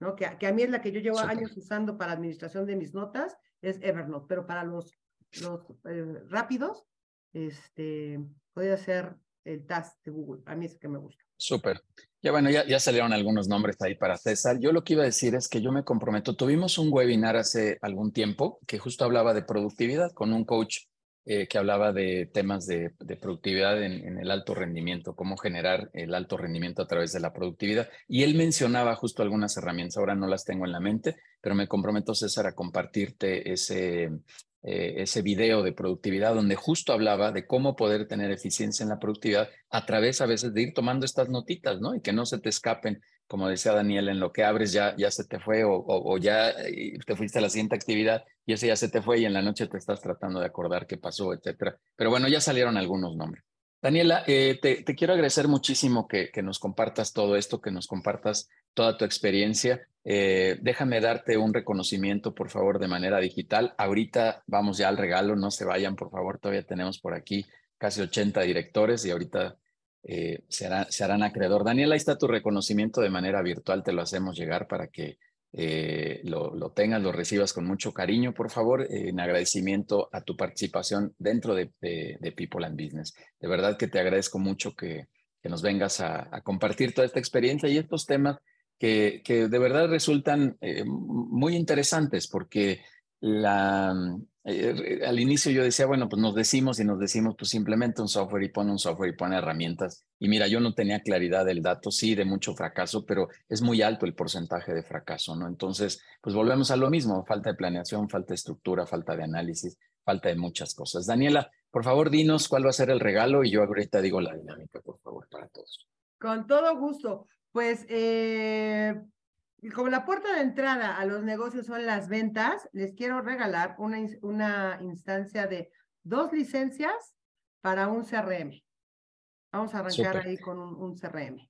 ¿no? Que, que a mí es la que yo llevo años usando para administración de mis notas, es Evernote, pero para los, los eh, rápidos, este, puede ser el task de Google. A mí es el que me gusta. Súper. Ya bueno, ya, ya salieron algunos nombres ahí para César. Yo lo que iba a decir es que yo me comprometo. Tuvimos un webinar hace algún tiempo que justo hablaba de productividad con un coach eh, que hablaba de temas de, productividad en, el alto rendimiento, cómo generar el alto rendimiento a través de la productividad. Y él mencionaba justo algunas herramientas, ahora no las tengo en la mente, pero me comprometo, César, a compartirte ese, eh, ese video de productividad donde justo hablaba de cómo poder tener eficiencia en la productividad a través a veces de ir tomando estas notitas, ¿no? Y que no se te escapen como decía Daniel, en lo que abres ya, ya se te fue o, o, ya eh, te fuiste a la siguiente actividad y ese ya se te fue y en la noche te estás tratando de acordar qué pasó, etcétera. Pero bueno, ya salieron algunos nombres. Daniela, eh, te, quiero agradecer muchísimo que, nos compartas todo esto, que nos compartas toda tu experiencia. Eh, déjame darte un reconocimiento, por favor, de manera digital. Ahorita vamos ya al regalo, no se vayan, por favor, todavía tenemos por aquí casi 80 directores y ahorita eh, se, harán acreedor. Daniel, ahí está tu reconocimiento de manera virtual, te lo hacemos llegar para que eh, lo, tengas, lo recibas con mucho cariño, por favor, en agradecimiento a tu participación dentro de, People and Business. De verdad que te agradezco mucho que, nos vengas a, compartir toda esta experiencia y estos temas que, que de verdad resultan eh, muy interesantes porque la, eh, al inicio yo decía, bueno, pues nos decimos y nos decimos, pues simplemente un software y pone un software y pone herramientas. Y mira, yo no tenía claridad del dato, sí, de mucho fracaso, pero es muy alto el porcentaje de fracaso, ¿no? Entonces, pues volvemos a lo mismo, falta de planeación, falta de estructura, falta de análisis, falta de muchas cosas. Daniela, por favor, dinos cuál va a ser el regalo y yo ahorita digo la dinámica, por favor, para todos. Con todo gusto. Pues eh, como la puerta de entrada a los negocios son las ventas, les quiero regalar una, una instancia de dos licencias para un CRM. Vamos a arrancar ahí con un, CRM.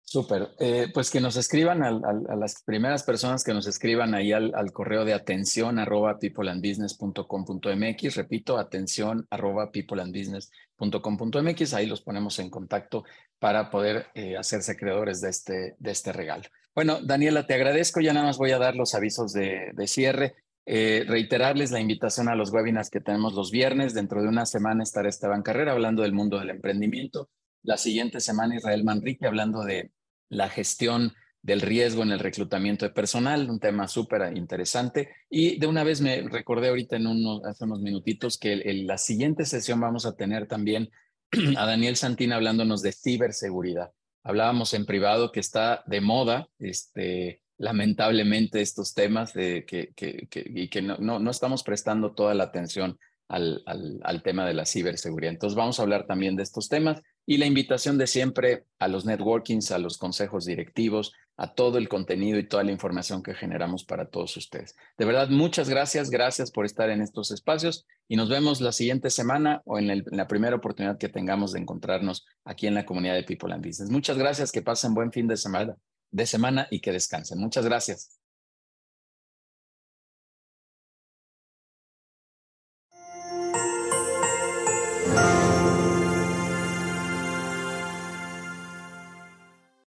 Súper. Eh, pues que nos escriban a, las primeras personas que nos escriban ahí al, correo de atención arroba peopleandbusiness.com.mx. Repito, atención arroba peopleandbusiness.com.mx. Ahí los ponemos en contacto para poder eh, hacerse creadores de este, de este regalo. Bueno, Daniela, te agradezco. Ya nada más voy a dar los avisos de, cierre. Eh, reiterarles la invitación a los webinars que tenemos los viernes. Dentro de una semana estará Esteban Carrera hablando del mundo del emprendimiento. La siguiente semana Israel Manrique hablando de la gestión del riesgo en el reclutamiento de personal, un tema súper interesante. Y de una vez me recordé ahorita en unos, hace unos minutitos que en la siguiente sesión vamos a tener también a Daniel Santina hablándonos de ciberseguridad hablábamos en privado que está de moda, este, lamentablemente, estos temas de que, y que no, no, estamos prestando toda la atención al, al, al, tema de la ciberseguridad. Entonces vamos a hablar también de estos temas y la invitación de siempre a los networkings, a los consejos directivos, a todo el contenido y toda la información que generamos para todos ustedes. De verdad, muchas gracias, gracias por estar en estos espacios y nos vemos la siguiente semana o en, la primera oportunidad que tengamos de encontrarnos aquí en la comunidad de People and Business. Muchas gracias, que pasen buen fin de semana, de semana y que descansen. Muchas gracias.